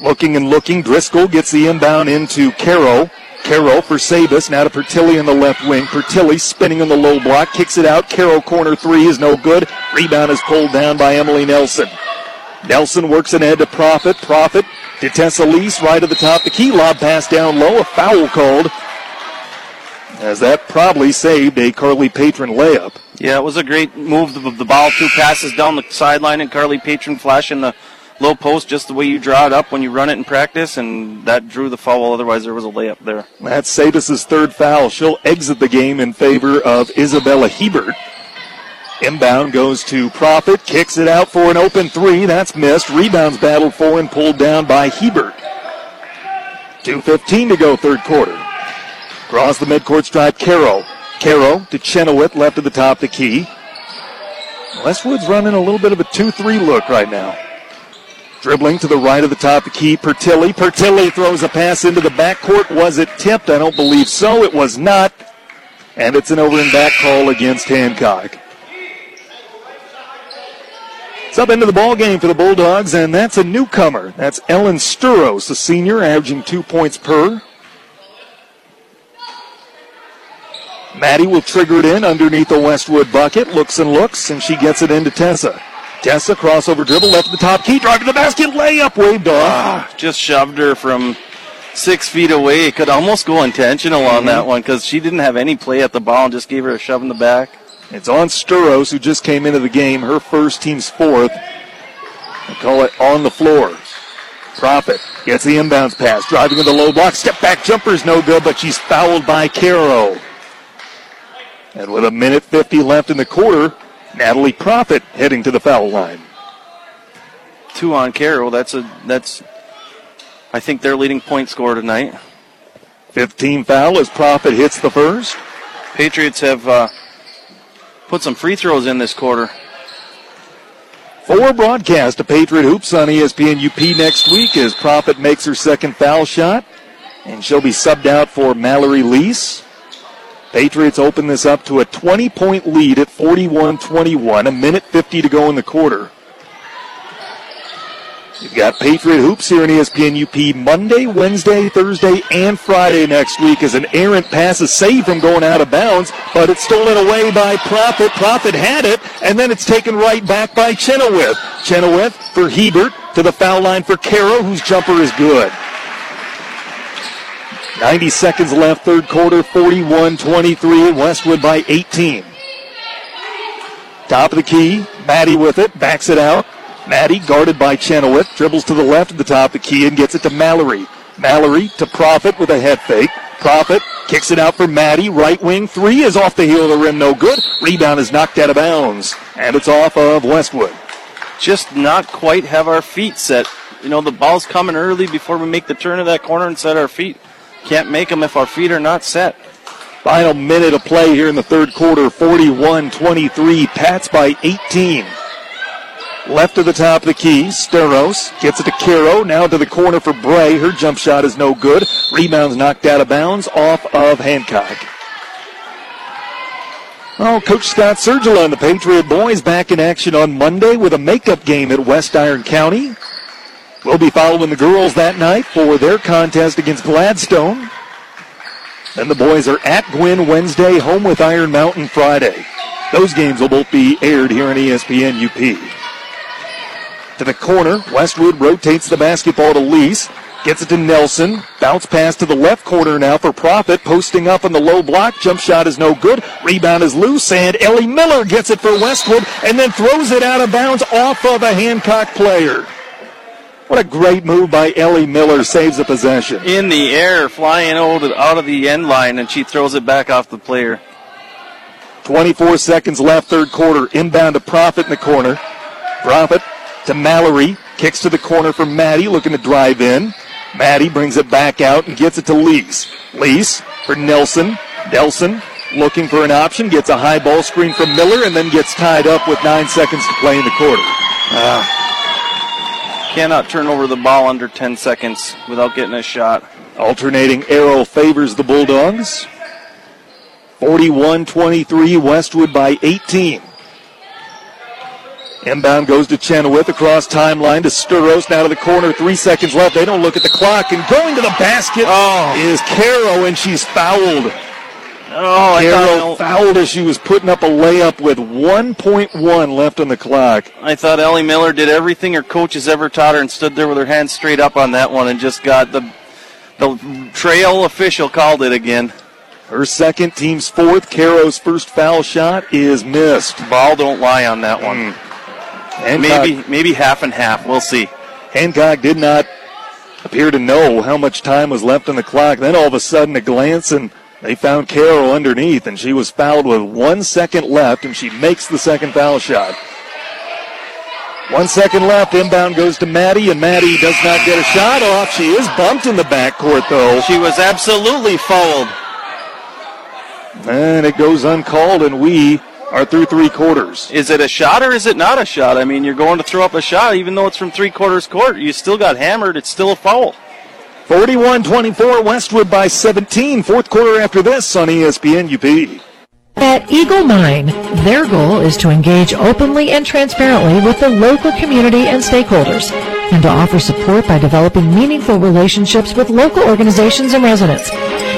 Looking and looking, Driscoll gets the inbound into Carroll. Carroll for Sabas, now to Pertilli in the left wing. Pertilli spinning on the low block, kicks it out. Carroll corner three is no good. Rebound is pulled down by Emily Nelson. Nelson works an ahead to Profit. Profit to Tessa Lease, right at the top. The key lob pass down low, a foul called. As that probably saved a Carly Patron layup. Yeah, it was a great move of the ball. Two passes down the sideline and Carly Patron flashing the low post just the way you draw it up when you run it in practice, and that drew the foul. Otherwise, there was a layup there. That's Sabas' third foul. She'll exit the game in favor of Isabella Hebert. Inbound goes to Profit, kicks it out for an open three. That's missed. Rebounds battled for and pulled down by Hebert. 2.15 to go, third quarter. Across the midcourt stripe, Caro. Caro to Chenoweth, left of the top the key. Westwood's running a little bit of a 2-3 look right now. Dribbling to the right of the top of key, Pertilli. Pertilli throws a pass into the backcourt. Was it tipped? I don't believe so. It was not. And it's an over and back call against Hancock. It's up into the ball game for the Bulldogs, and that's a newcomer. That's Ellen Sturos, the senior, averaging two points per. Maddie will trigger it in underneath the Westwood bucket. Looks and looks, and she gets it into Tessa. Tessa crossover dribble left at the top key, driving the basket, layup waved off. Ah, just shoved her from six feet away. Could almost go intentional on that one because she didn't have any play at the ball and just gave her a shove in the back. It's on Sturos, who just came into the game, her first, team's fourth. They call it on the floor. Profit gets the inbounds pass, driving in the low block. Step back jumper's no good, but she's fouled by Caro. And with a minute 50 left in the quarter, Natalie Profit heading to the foul line. Two on Carroll. That's a that's. I think their leading point scorer tonight. 15 foul as Profit hits the first. Patriots have uh, put some free throws in this quarter. For broadcast of Patriot Hoops on ESPN UP next week as Profit makes her second foul shot. And she'll be subbed out for Mallory Lease. Patriots open this up to a 20 point lead at 41 21, a minute 50 to go in the quarter. You've got Patriot Hoops here in ESPN UP Monday, Wednesday, Thursday, and Friday next week as an errant pass is saved from going out of bounds, but it's stolen away by Profit. Profit had it, and then it's taken right back by Chenoweth. Chenoweth for Hebert to the foul line for Caro, whose jumper is good. 90 seconds left, third quarter, 41 23, Westwood by 18. Top of the key, Maddie with it, backs it out. Maddie, guarded by Chenoweth, dribbles to the left of the top of the key and gets it to Mallory. Mallory to Profit with a head fake. Profit kicks it out for Maddie. Right wing three is off the heel of the rim, no good. Rebound is knocked out of bounds, and it's off of Westwood. Just not quite have our feet set. You know, the ball's coming early before we make the turn of that corner and set our feet. Can't make them if our feet are not set. Final minute of play here in the third quarter, 41 23. Pats by 18. Left to the top of the key, Sturos gets it to Caro, now to the corner for Bray. Her jump shot is no good. Rebounds knocked out of bounds off of Hancock. Oh, Coach Scott Sergila and the Patriot boys back in action on Monday with a makeup game at West Iron County. We'll be following the girls that night for their contest against Gladstone. Then the boys are at Gwinn Wednesday, home with Iron Mountain Friday. Those games will both be aired here on ESPN UP. To the corner, Westwood rotates the basketball to Lease. Gets it to Nelson. Bounce pass to the left corner now for Profit. Posting up on the low block. Jump shot is no good. Rebound is loose. And Ellie Miller gets it for Westwood and then throws it out of bounds off of a Hancock player. What a great move by Ellie Miller. Saves the possession. In the air, flying out of, out of the end line, and she throws it back off the player. 24 seconds left, third quarter. Inbound to Profit in the corner. Profit to Mallory. Kicks to the corner for Maddie, looking to drive in. Maddie brings it back out and gets it to Lease. Lease for Nelson. Nelson looking for an option, gets a high ball screen from Miller, and then gets tied up with nine seconds to play in the quarter. Ah. Cannot turn over the ball under 10 seconds without getting a shot. Alternating arrow favors the Bulldogs. 41 23, Westwood by 18. Inbound goes to Chenoweth across timeline to Sturos. Now to the corner. Three seconds left. They don't look at the clock. And going to the basket oh. is Caro, and she's fouled. Oh, thought, fouled as she was putting up a layup with 1.1 left on the clock. I thought Ellie Miller did everything her coach has ever taught her and stood there with her hands straight up on that one and just got the the trail official called it again. Her second, team's fourth. Caro's first foul shot is missed. Ball don't lie on that one. Hmm. Hancock- Maybe maybe half and half. We'll see. Hancock did not appear to know how much time was left on the clock. Then all of a sudden, a glance, and they found Carroll underneath, and she was fouled with one second left, and she makes the second foul shot. One second left. Inbound goes to Maddie, and Maddie does not get a shot off. She is bumped in the backcourt, though. She was absolutely fouled. And it goes uncalled, and we are through three quarters. Is it a shot or is it not a shot? I mean, you're going to throw up a shot, even though it's from three quarters court. You still got hammered. It's still a foul. 41 24, Westwood by 17. Fourth quarter after this on ESPN UP. At Eagle Mine, their goal is to engage openly and transparently with the local community and stakeholders, and to offer support by developing meaningful relationships with local organizations and residents.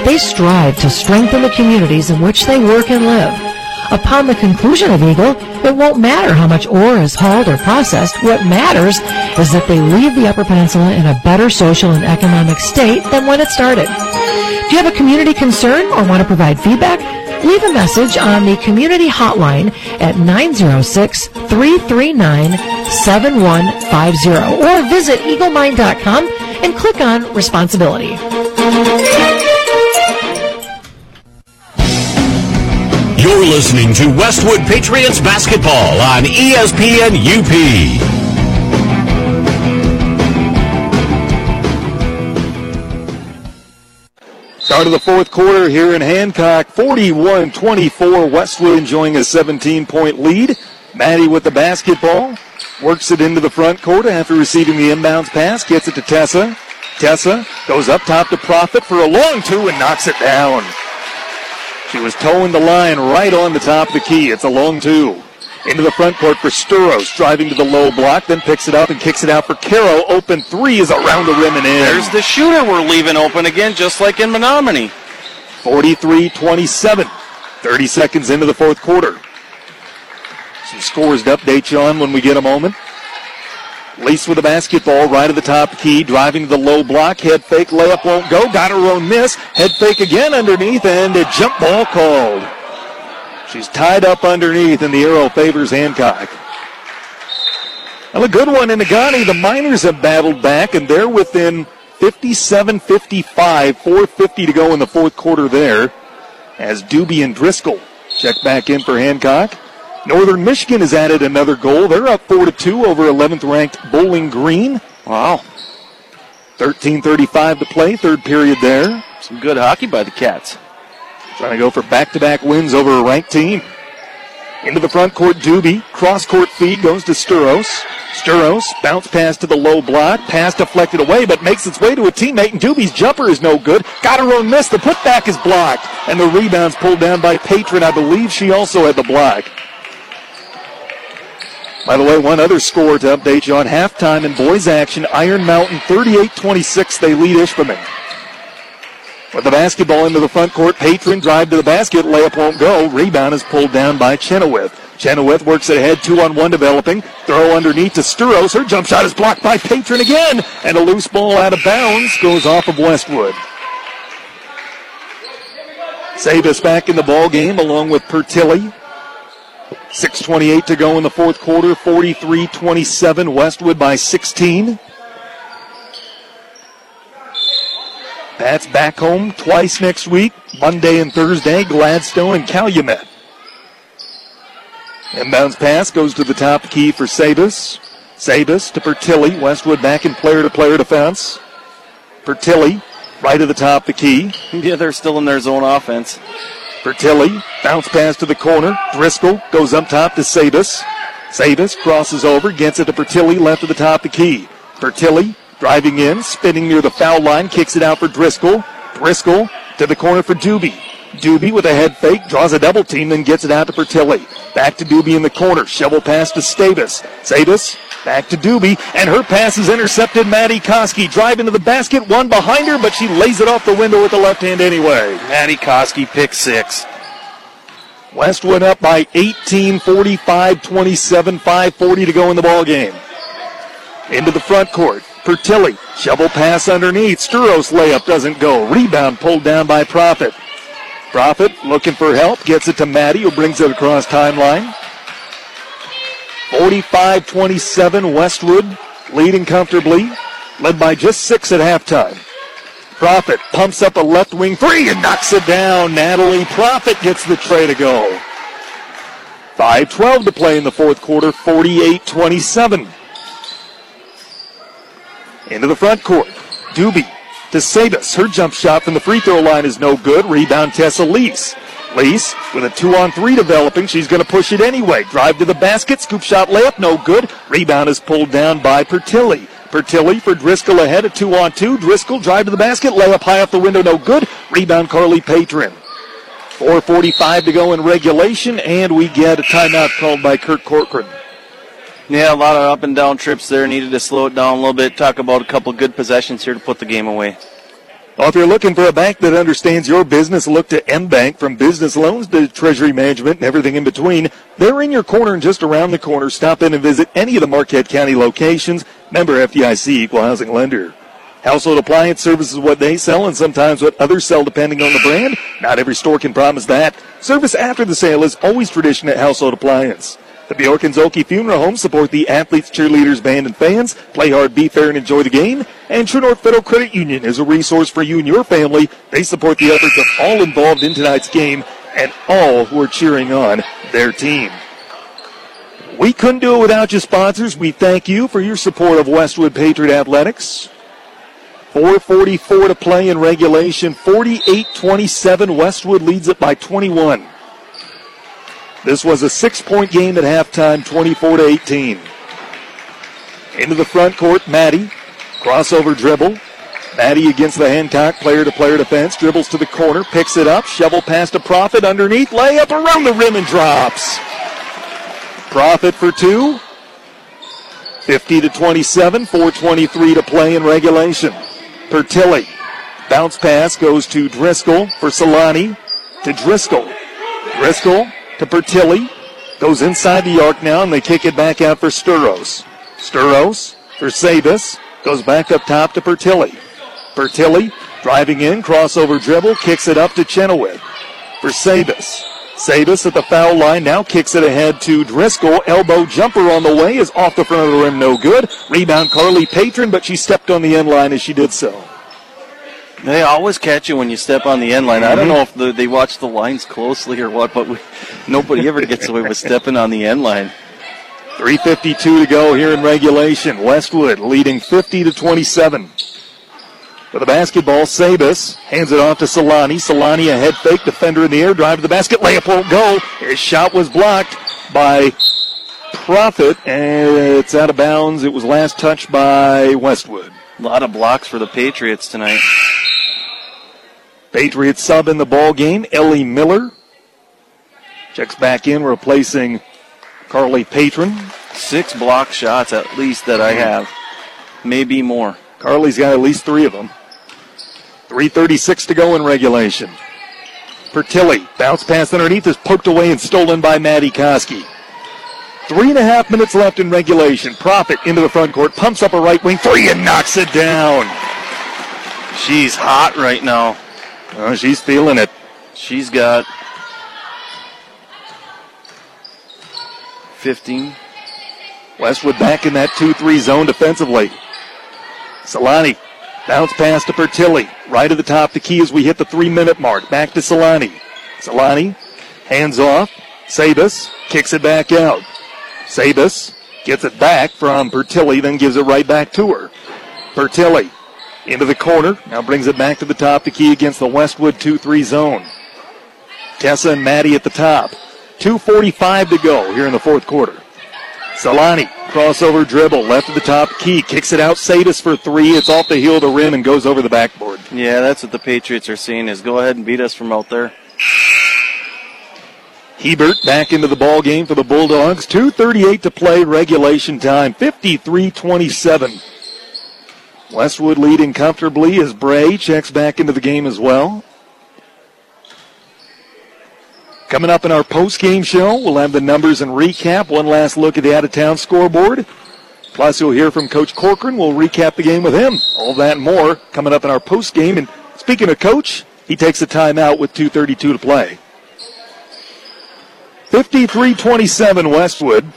They strive to strengthen the communities in which they work and live. Upon the conclusion of Eagle, it won't matter how much ore is hauled or processed. What matters is that they leave the Upper Peninsula in a better social and economic state than when it started. Do you have a community concern or want to provide feedback? Leave a message on the community hotline at 906-339-7150 or visit eaglemine.com and click on responsibility. You're listening to Westwood Patriots basketball on ESPN UP. Start of the fourth quarter here in Hancock, 41-24. Westwood enjoying a 17-point lead. Maddie with the basketball. Works it into the front court after receiving the inbounds pass. Gets it to Tessa. Tessa goes up top to Profit for a long two and knocks it down. She was towing the line right on the top of the key. It's a long two. Into the front court for Sturos, driving to the low block, then picks it up and kicks it out for Caro. Open three is around the rim and in. There's the shooter we're leaving open again, just like in Menominee. 43-27. 30 seconds into the fourth quarter. Some scores to update you on when we get a moment. Lease with the basketball right at the top key, driving the low block. Head fake, layup won't go. Got her own miss. Head fake again underneath, and a jump ball called. She's tied up underneath, and the arrow favors Hancock. Well, a good one in Negaunee. The Miners have battled back, and they're within 57-55. 4.50 to go in the fourth quarter there. As Doobie and Driscoll check back in for Hancock. Northern Michigan has added another goal. They're up 4 to 2 over 11th ranked Bowling Green. Wow. 13:35 to play, third period there. Some good hockey by the Cats. Trying to go for back-to-back wins over a ranked team. Into the front court, Doobie. Cross court feed goes to Sturos. Sturos bounce pass to the low block. Pass deflected away, but makes its way to a teammate, and Doobie's jumper is no good. Got her own miss. The putback is blocked, and the rebound's pulled down by Patron. I believe she also had the block. By the way, one other score to update you on halftime in boys action. Iron Mountain 38-26. They lead Ishpeming. With the basketball into the front court, Patron drive to the basket, layup won't go. Rebound is pulled down by Chenoweth. Chenoweth works it ahead, two on one developing. Throw underneath to Sturos. Her jump shot is blocked by Patron again, and a loose ball out of bounds goes off of Westwood. Savis back in the ball game along with Pertilli. 6.28 to go in the fourth quarter, 43 27. Westwood by 16. That's back home twice next week, Monday and Thursday, Gladstone and Calumet. Inbounds pass goes to the top key for Sabus. Sabus to Pertilli. Westwood back in player to player defense. Pertilli right at the top the key. [LAUGHS] Yeah, they're still in their zone offense. Pertilli, bounce pass to the corner. Driscoll goes up top to Sabus. Sabus crosses over, gets it to Pertilli, left of the top of the key. Pertilli driving in, spinning near the foul line, kicks it out for Driscoll. Driscoll to the corner for Doobie. Doobie with a head fake, draws a double team, then gets it out to Pertilli. Back to Doobie in the corner. Shovel pass to Stavis. Stavis back to Doobie, and her pass is intercepted. Maddie Koski driving to the basket, one behind her, but she lays it off the window with the left hand anyway. Maddie Koski pick six. Westwood up by 18, 45, 27, 540 to go in the ball game. Into the front court. Pertilli, shovel pass underneath. Sturos layup doesn't go. Rebound pulled down by Profit. Profit looking for help, gets it to Maddie, who brings it across timeline. 45 27, Westwood leading comfortably, led by just six at halftime. Profit pumps up a left wing three and knocks it down. Natalie Profit gets the tray to go. 5 12 to play in the fourth quarter, 48 27. Into the front court. Doobie to Sabus. Her jump shot from the free throw line is no good. Rebound Tessa Lease. Lease with a two on three developing. She's going to push it anyway. Drive to the basket. Scoop shot layup. No good. Rebound is pulled down by Pertilli. Pertilli for Driscoll ahead. A two on two. Driscoll drive to the basket. Layup high off the window. No good. Rebound Carly Patron. 4.45 to go in regulation, and we get a timeout called by Kurt Corcoran. Yeah, a lot of up and down trips there. Needed to slow it down a little bit. Talk about a couple good possessions here to put the game away. Well, if you're looking for a bank that understands your business, look to M Bank from business loans to treasury management and everything in between. They're in your corner and just around the corner. Stop in and visit any of the Marquette County locations. Member FDIC equal housing lender. Household appliance service is what they sell and sometimes what others sell depending on the brand. Not every store can promise that. Service after the sale is always tradition at Household Appliance. The Bjork and Zhulkie Funeral Home support the athletes, cheerleaders, band, and fans. Play hard, be fair, and enjoy the game. And True North Federal Credit Union is a resource for you and your family. They support the efforts of all involved in tonight's game and all who are cheering on their team. We couldn't do it without your sponsors. We thank you for your support of Westwood Patriot Athletics. 444 to play in regulation. 48-27. Westwood leads it by 21. This was a six-point game at halftime, 24 to 18. Into the front court, Maddie. Crossover dribble. Maddie against the Hancock player-to-player defense. Dribbles to the corner, picks it up, shovel past a Profit underneath, layup around the rim and drops. Profit for two. 50 to 27, 423 to play in regulation. Pertilli. Bounce pass goes to Driscoll for Solani. To Driscoll. Driscoll to Pertilli. Goes inside the arc now, and they kick it back out for Sturos. Sturos for Sabis. Goes back up top to Pertilli. Pertilli driving in, crossover dribble, kicks it up to Chenoweth for Sabis. Sabis at the foul line now kicks it ahead to Driscoll. Elbow jumper on the way is off the front of the rim, no good. Rebound Carly Patron, but she stepped on the end line as she did so. They always catch you when you step on the end line. I don't know if the, they watch the lines closely or what, but we, nobody ever gets away with stepping on the end line. 3.52 to go here in regulation. Westwood leading 50 to 27. For the basketball, Sabis hands it off to Solani. Solani a head fake, defender in the air, drive to the basket, layup won't go. His shot was blocked by Profit, and it's out of bounds. It was last touched by Westwood. A lot of blocks for the Patriots tonight. Patriots sub in the ball game. Ellie Miller checks back in, replacing Carly Patron. Six block shots at least that I have, maybe more. Carly's got at least three of them. 3.36 to go in regulation. Pertilli, bounce pass underneath is poked away and stolen by Maddie Koski. Three and a half minutes left in regulation. Profit into the front court, pumps up a right wing three and knocks it down. She's hot right now. Oh, she's feeling it. She's got 15. Westwood back in that 2 3 zone defensively. Solani, bounce pass to Pertilli. Right at the top, the key as we hit the three minute mark. Back to Solani. Solani, hands off. Sabis kicks it back out. Sabis gets it back from Pertilli, then gives it right back to her. Pertilli into the corner, now brings it back to the top, the key against the Westwood 2 3 zone. Tessa and Maddie at the top. 2.45 to go here in the fourth quarter. Solani, crossover dribble, left of the top key, kicks it out. Sadis for three. It's off the heel of the rim and goes over the backboard. Yeah, that's what the Patriots are seeing is go ahead and beat us from out there. Hebert back into the ball game for the Bulldogs. 2.38 to play, regulation time, 53-27. Westwood leading comfortably as Bray checks back into the game as well. Coming up in our post-game show, we'll have the numbers and recap. One last look at the out-of-town scoreboard. Plus, you'll hear from Coach Corcoran. We'll recap the game with him. All that and more coming up in our post-game. And speaking of Coach, he takes a timeout with 2.32 to play. 53-27 Westwood.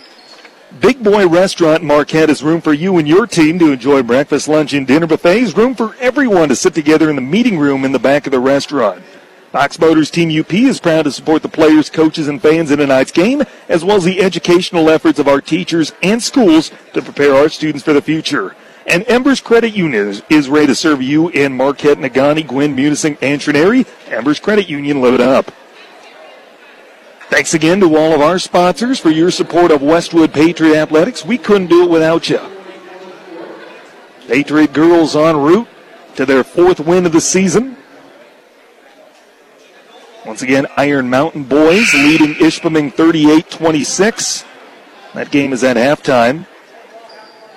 Big Boy Restaurant in Marquette has room for you and your team to enjoy breakfast, lunch, and dinner buffets. Room for everyone to sit together in the meeting room in the back of the restaurant. Fox Motors Team UP is proud to support the players, coaches, and fans in tonight's game, as well as the educational efforts of our teachers and schools to prepare our students for the future. And Embers Credit Union is ready to serve you in Marquette, Negaunee, Gwinn, Munising, and Trinity. Embers Credit Union, live up. Thanks again to all of our sponsors for your support of Westwood Patriot Athletics. We couldn't do it without you. Patriot girls en route to their fourth win of the season. Once again, Iron Mountain boys leading Ishpeming 38-26. That game is at halftime.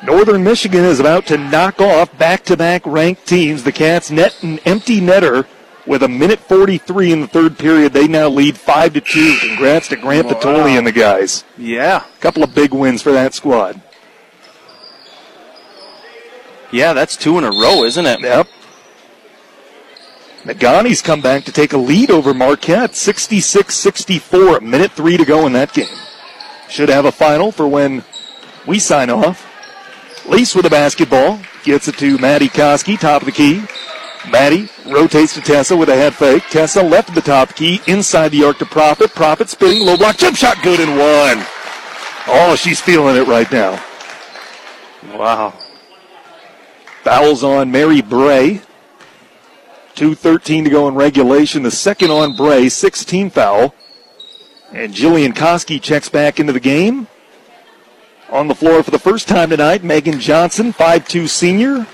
Northern Michigan is about to knock off back-to-back ranked teams. The Cats net an empty netter with a minute 43 in the third period. They now lead 5 to 2. Congrats to Grant Wow. Potulny and the guys. Yeah. A couple of big wins for that squad. Yeah, that's two in a row, isn't it? Yep. Negaunee's come back to take a lead over Marquette, 66-64. A minute three to go in that game. Should have a final for when we sign off. Lease with the basketball. Gets it to Maddie Koski, top of the key. Maddie rotates to Tessa with a head fake. Tessa left the top key, inside the arc to Profit. Profit spinning, low block, jump shot, good and one. Oh, she's feeling it right now. Wow. Fouls on Mary Bray. 2.13 to go in regulation. The second on Bray, 16 foul. And Jillian Koski checks back into the game. On the floor for the first time tonight, Megan Johnson, 5'2 senior.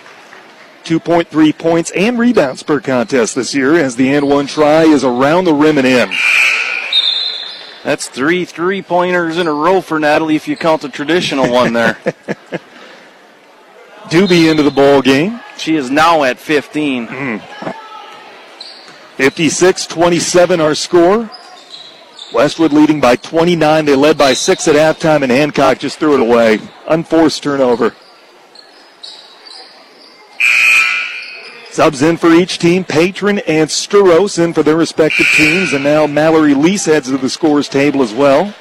2.3 points and rebounds per contest this year as the and one try is around the rim and in. That's three three pointers in a row for Natalie if you count the traditional one there. [LAUGHS] Doobie into the ball game. She is now at 15. Hmm. 56 27 our score. Westwood leading by 29. They led by six at halftime, and Hancock just threw it away. Unforced turnover. Subs in for each team. Patron and Sturos in for their respective teams, and now Mallory Lease heads to the scores table as well.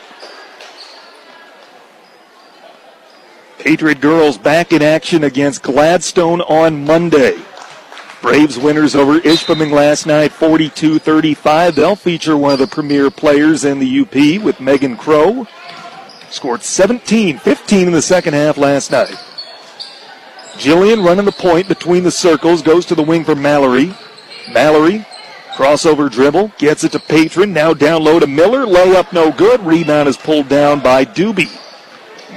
Patriot girls back in action against Gladstone on Monday. Braves winners over Ishpeming last night, 42-35. They'll feature one of the premier players in the UP with Megan Crow. Scored 17, 15 in the second half last night. Jillian running the point between the circles, goes to the wing for Mallory. Mallory, crossover dribble, gets it to Patron, now down low to Miller, layup no good, rebound is pulled down by Doobie.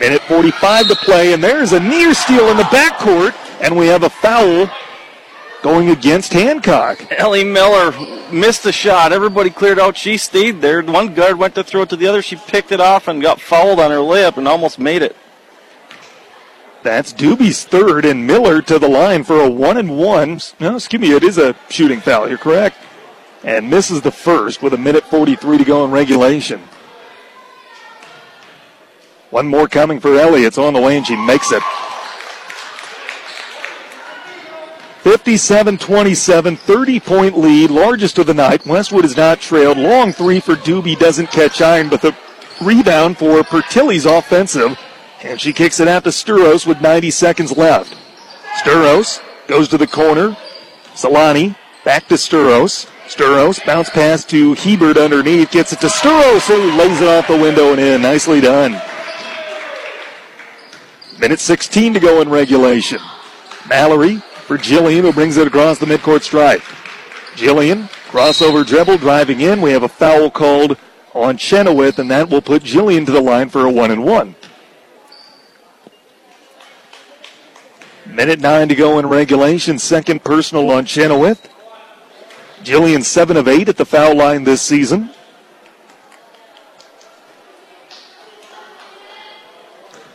Minute 45 to play, and there's a near steal in the backcourt, and we have a foul going against Hancock. Ellie Miller missed the shot. Everybody cleared out. She stayed there. One guard went to throw it to the other. She picked it off and got fouled on her layup and almost made it. That's Doobie's third, and Miller to the line for a one and one. No, excuse me, it is a shooting foul. You're correct. And misses the first with a minute 43 to go in regulation. One more coming for Ellie. It's on the way, and she makes it. 57 27, 30 point lead, largest of the night. Westwood is not trailed. Long three for Doobie doesn't catch iron, but the rebound for Pertilli's offensive. And she kicks it out to Sturos with 90 seconds left. Sturos goes to the corner. Solani back to Sturos. Sturos bounce pass to Hebert underneath, gets it to Sturos, who lays it off the window and in. Nicely done. Minute 16 to go in regulation. Mallory for Jillian, who brings it across the midcourt stripe. Jillian, crossover dribble, driving in. We have a foul called on Chenoweth, and that will put Jillian to the line for a one and one. Minute nine to go in regulation. Second personal on Chenoweth. Jillian seven of eight at the foul line this season.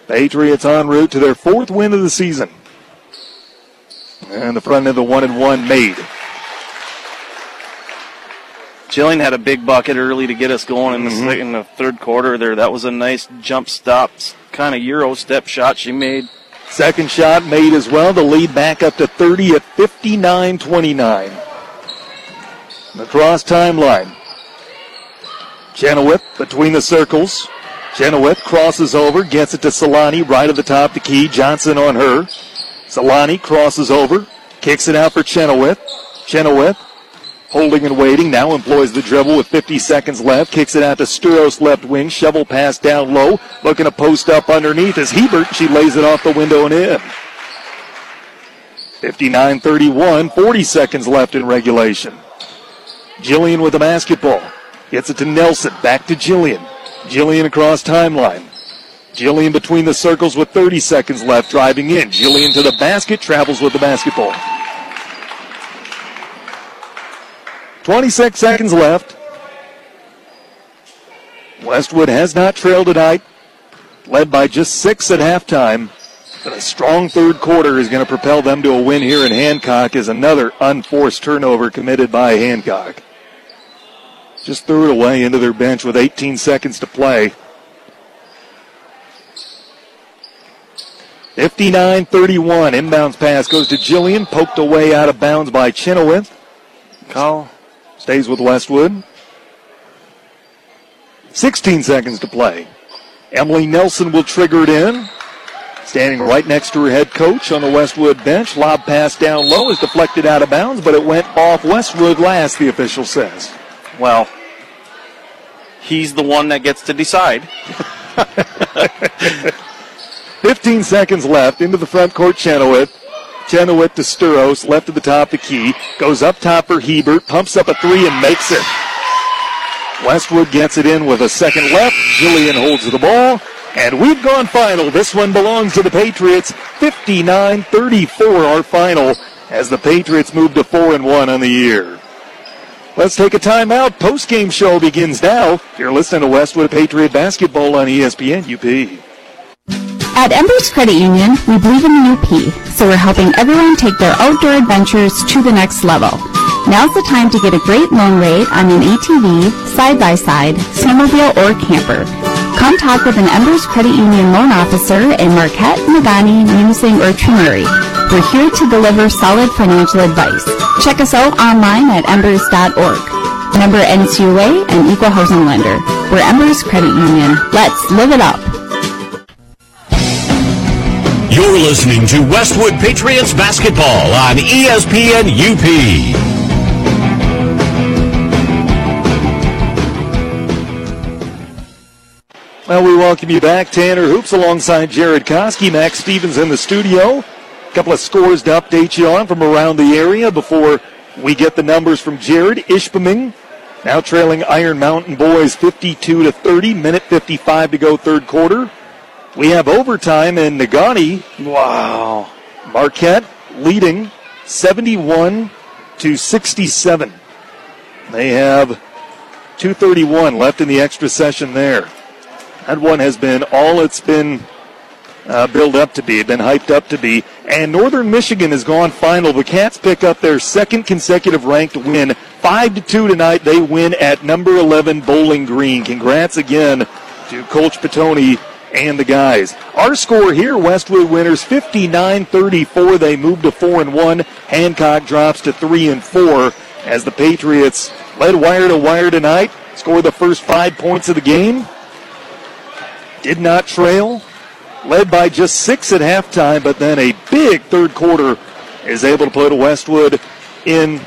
Patriots en route to their fourth win of the season. And the front end of the one and one made. Jillian had a big bucket early to get us going in the, Mm-hmm. in the third quarter there. That was a nice jump stop, kind of Euro step shot she made. Second shot made as well. The lead back up to 30 at 59 29. Across timeline. Chenoweth between the circles. Chenoweth crosses over, gets it to Solani right at the top of the key. Johnson on her. Solani crosses over, kicks it out for Chenoweth. Chenoweth holding and waiting, now employs the dribble with 50 seconds left, kicks it out to Sturos left wing, shovel pass down low, looking to post up underneath as Hebert, she lays it off the window and in. 59-31, 40 seconds left in regulation. Jillian with the basketball. Gets it to Nelson, back to Jillian. Jillian across timeline. Jillian between the circles with 30 seconds left, driving in. Jillian to the basket, travels with the basketball. 26 seconds left. Westwood has not trailed tonight, led by just six at halftime. But a strong third quarter is going to propel them to a win here in Hancock as another unforced turnover committed by Hancock. Just threw it away into their bench with 18 seconds to play. 59 31. Inbounds pass goes to Jillian, poked away out of bounds by Chenoweth. Call stays with Westwood. 16 seconds to play. Emily Nelson will trigger it in. Standing right next to her head coach on the Westwood bench. Lob pass down low is deflected out of bounds, but it went off Westwood last, the official says. Well, he's the one that gets to decide. [LAUGHS] 15 seconds left into the front court, Chenoweth. Chenoweth to Sturos, left at the top of the key. Goes up top for Hebert, pumps up a three and makes it. Westwood gets it in with a second left. Jillian holds the ball. And we've gone final. This one belongs to the Patriots. 59 34 our final as the Patriots move to 4 and 1 on the year. Let's take a timeout. Post game show begins now. You're listening to Westwood Patriot basketball on ESPN UP. At Embers Credit Union, we believe in the UP, so we're helping everyone take their outdoor adventures to the next level. Now's the time to get a great loan rate on an ATV, side-by-side, snowmobile, or camper. Come talk with an Embers Credit Union loan officer in Marquette, Negaunee, Munising, or Tremere. We're here to deliver solid financial advice. Check us out online at embers.org. Member NCUA and Equal Housing Lender. We're Embers Credit Union. Let's live it up. You're listening to Westwood Patriots basketball on ESPN UP. Well, we welcome you back. Tanner Hoops alongside Jared Koski. Max Stevens in the studio. A couple of scores to update you on from around the area before we get the numbers from Jared Ishpeming. Now trailing Iron Mountain Boys 52 to 30. Minute 55 to go third quarter. We have overtime in Negaunee. Wow. Marquette leading 71 to 67. They have 231 left in the extra session there. That one has been all it's been uh, built up to be, been hyped up to be. And Northern Michigan has gone final. The Cats pick up their second consecutive ranked win. 5 to 2 tonight. They win at number 11 Bowling Green. Congrats again to Coach Potulny and the guys. Our score here, Westwood winners 59-34. They move to 4 and 1. Hancock drops to 3 and 4 as the Patriots led wire to wire tonight. Scored the first 5 points of the game. Did not trail. Led by just 6 at halftime, but then a big third quarter is able to put Westwood in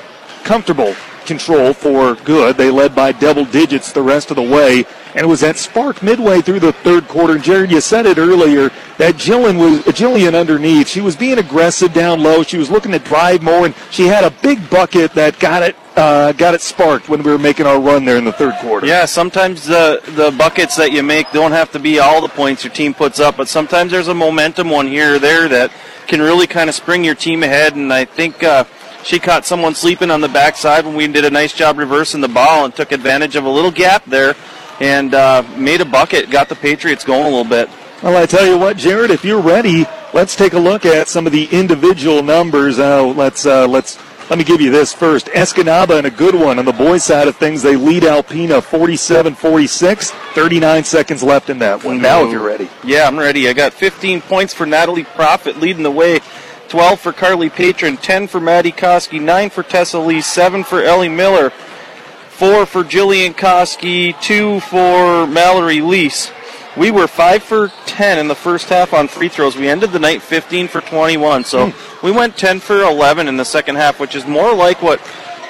comfortable control for good. They led by double digits the rest of the way. And it was that spark midway through the third quarter. Jared, you said it earlier that Jillian was Jillian underneath. She was being aggressive down low. She was looking to drive more, and she had a big bucket that got it uh, got it sparked when we were making our run there in the third quarter. Yeah, sometimes the the buckets that you make don't have to be all the points your team puts up, but sometimes there's a momentum one here or there that can really kind of spring your team ahead. And I think uh, she caught someone sleeping on the backside when we did a nice job reversing the ball and took advantage of a little gap there and uh, made a bucket, got the Patriots going a little bit. Well, I tell you what, Jared, if you're ready, let's take a look at some of the individual numbers. Uh, let's uh, let's let me give you this first. Escanaba and a good one on the boys' side of things. They lead Alpena 47-46. 39 seconds left in that one. Now, if you're ready. Yeah, I'm ready. I got 15 points for Natalie Profit leading the way. 12 for Carly Patron, 10 for Maddie Koski, 9 for Tessa Lee, 7 for Ellie Miller, 4 for Jillian Koski, 2 for Mallory Lease. We were 5 for 10 in the first half on free throws. We ended the night 15 for 21. So we went 10 for 11 in the second half, which is more like what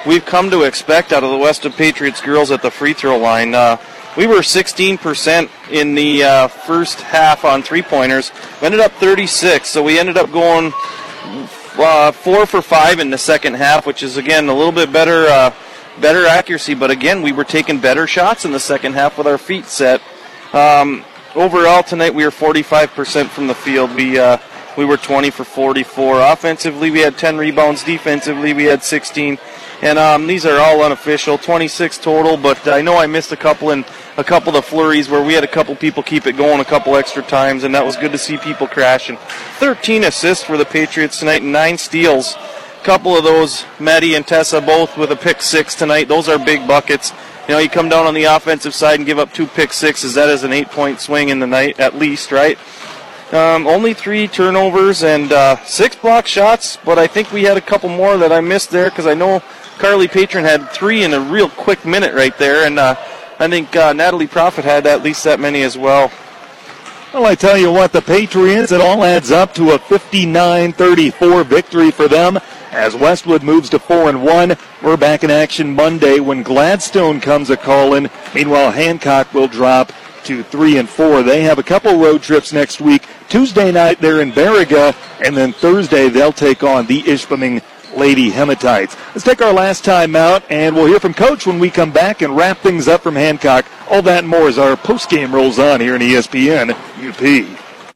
we've come to expect out of the Westwood Patriots girls at the free throw line. Uh, we were 16% in the uh, first half on three pointers. We ended up 36, so we ended up going uh, four for five in the second half, which is again a little bit better, uh, better accuracy. But again, we were taking better shots in the second half with our feet set. Um, overall tonight, we were 45% from the field. We uh, we were 20 for 44. Offensively, we had 10 rebounds. Defensively, we had 16. And um, these are all unofficial, 26 total. But I know I missed a couple in a couple of the flurries where we had a couple people keep it going a couple extra times, and that was good to see people crashing. 13 assists for the Patriots tonight, and nine steals. A couple of those, Maddie and Tessa both with a pick six tonight. Those are big buckets. You know, you come down on the offensive side and give up two pick sixes. That is an eight-point swing in the night, at least, right? Um, only three turnovers and uh, six block shots, but I think we had a couple more that I missed there because I know Carly Patron had three in a real quick minute right there, and uh, I think uh, Natalie Profit had at least that many as well. Well, I tell you what, the Patriots, it all adds up to a 59-34 victory for them as Westwood moves to 4 and 1. We're back in action Monday when Gladstone comes a calling. Meanwhile, Hancock will drop to 3 and 4. They have a couple road trips next week. Tuesday night they're in Baraga and then Thursday they'll take on the Ishpeming Lady Hematites. Let's take our last time out, and we'll hear from Coach when we come back and wrap things up from Hancock. All that and more as our post-game rolls on here in ESPN UP.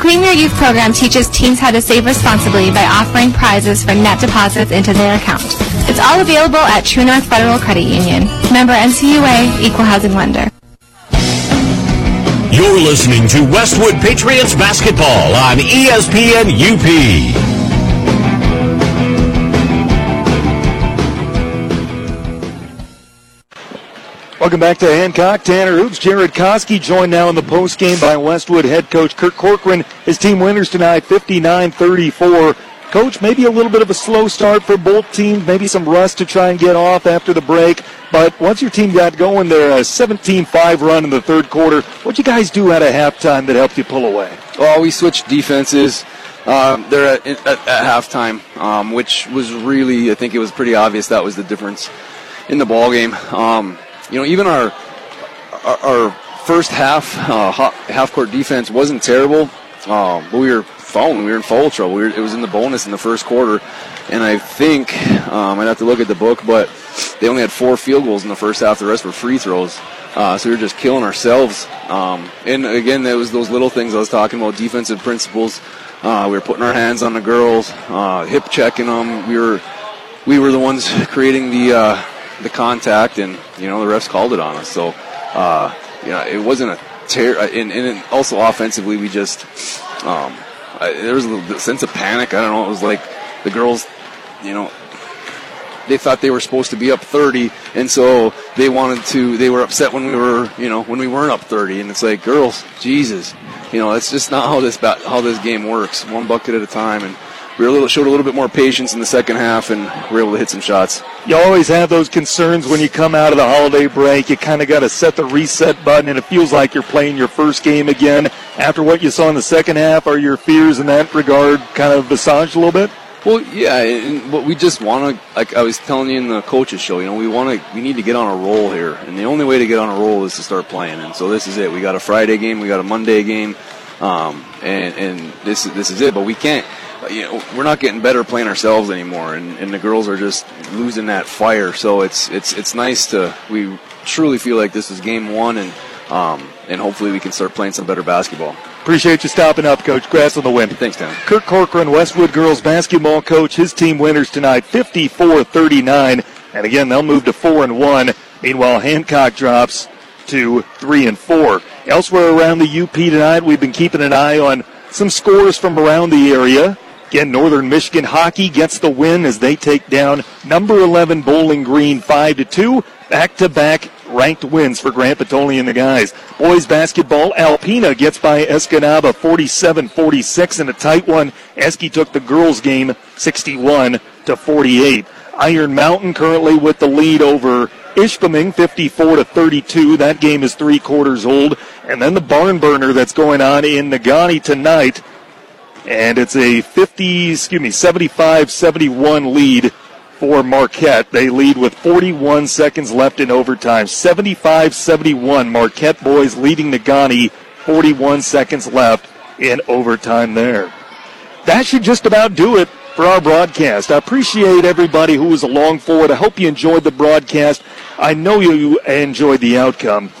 Claim Your Youth program teaches teens how to save responsibly by offering prizes for net deposits into their account. It's all available at True North Federal Credit Union. Member NCUA, Equal Housing Lender. You're listening to Westwood Patriots basketball on ESPN UP. Welcome back to Hancock. Tanner Hoops, Jared Koski joined now in the post game by Westwood head coach Kirk Corcoran. His team winners tonight 59-34. Coach, maybe a little bit of a slow start for both teams, maybe some rust to try and get off after the break. But once your team got going there, a 17-5 run in the third quarter, what'd you guys do at a halftime that helped you pull away? Well, we switched defenses. Um, there at, at, at halftime, um, which was really, I think it was pretty obvious that was the difference in the ball game. Um, you know, even our our, first half uh, half court defense wasn't terrible, um, but we were falling. We were in foul trouble. We were, it was in the bonus in the first quarter, and I think um, I'd have to look at the book, but they only had four field goals in the first half. The rest were free throws. Uh, so we were just killing ourselves. Um, and again, that was those little things I was talking about, defensive principles. Uh, we were putting our hands on the girls, uh, hip checking them. We were we were the ones creating the uh, the contact, and you know the refs called it on us. So uh, you know it wasn't a tear. And, and also offensively, we just um, I, there was a little sense of panic. I don't know. It was like the girls, you know, they thought they were supposed to be up 30, and so they wanted to. They were upset when we were, you know, when we weren't up 30. And it's like, girls, Jesus, you know, that's just not how this how this game works. One bucket at a time, and we were a little showed a little bit more patience in the second half, and we were able to hit some shots. You always have those concerns when you come out of the holiday break. You kind of got to set the reset button, and it feels like you're playing your first game again. After what you saw in the second half, are your fears in that regard kind of massaged a little bit? Well, yeah, and, but we just want to, like I was telling you in the coaches show, you know, we want to, we need to get on a roll here, and the only way to get on a roll is to start playing. And so this is it. We got a Friday game, we got a Monday game, um, and and this this is it. But we can't, you know, we're not getting better playing ourselves anymore, and, and the girls are just losing that fire. So it's it's it's nice to we truly feel like this is game one, and um, and hopefully we can start playing some better basketball. Appreciate you stopping up, Coach. Grass on the win. Thanks, Dan. Kirk Corcoran, Westwood girls basketball coach. His team winners tonight, 54-39. And again, they'll move to 4 and 1. Meanwhile, Hancock drops to 3 and 4. Elsewhere around the UP tonight, we've been keeping an eye on some scores from around the area. Again, Northern Michigan hockey gets the win as they take down number 11 Bowling Green 5 to 2. Back to back ranked wins for Grant Potulny and the guys. Boys basketball, Alpena gets by Escanaba 47-46 in a tight one. Esky took the girls game 61 to 48. Iron Mountain currently with the lead over Ishpeming 54 to 32. That game is three quarters old. And then the barn burner that's going on in Negaunee tonight. And it's a 50, excuse me, 75 71 lead for Marquette. They lead with 41 seconds left in overtime. 75 71. Marquette boys leading Negaunee. 41 seconds left in overtime there. That should just about do it for our broadcast. I appreciate everybody who was along for it. I hope you enjoyed the broadcast. I know you enjoyed the outcome.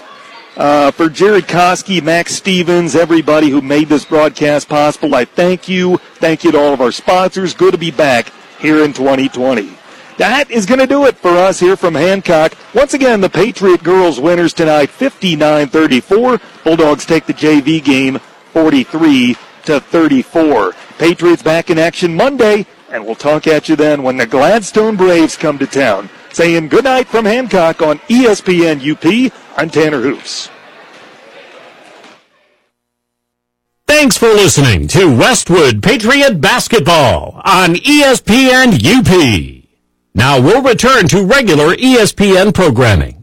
Uh, for Jared Koski, Max Stevens, everybody who made this broadcast possible, I thank you. Thank you to all of our sponsors. Good to be back here in 2020. That is going to do it for us here from Hancock. Once again, the Patriot girls winners tonight, 59-34. Bulldogs take the JV game 43 to 34. Patriots back in action Monday, and we'll talk at you then when the Gladstone Braves come to town. Saying good night from Hancock on ESPN UP. I'm Tanner Hoops. Thanks for listening to Westwood Patriot Basketball on ESPN UP. Now we'll return to regular ESPN programming.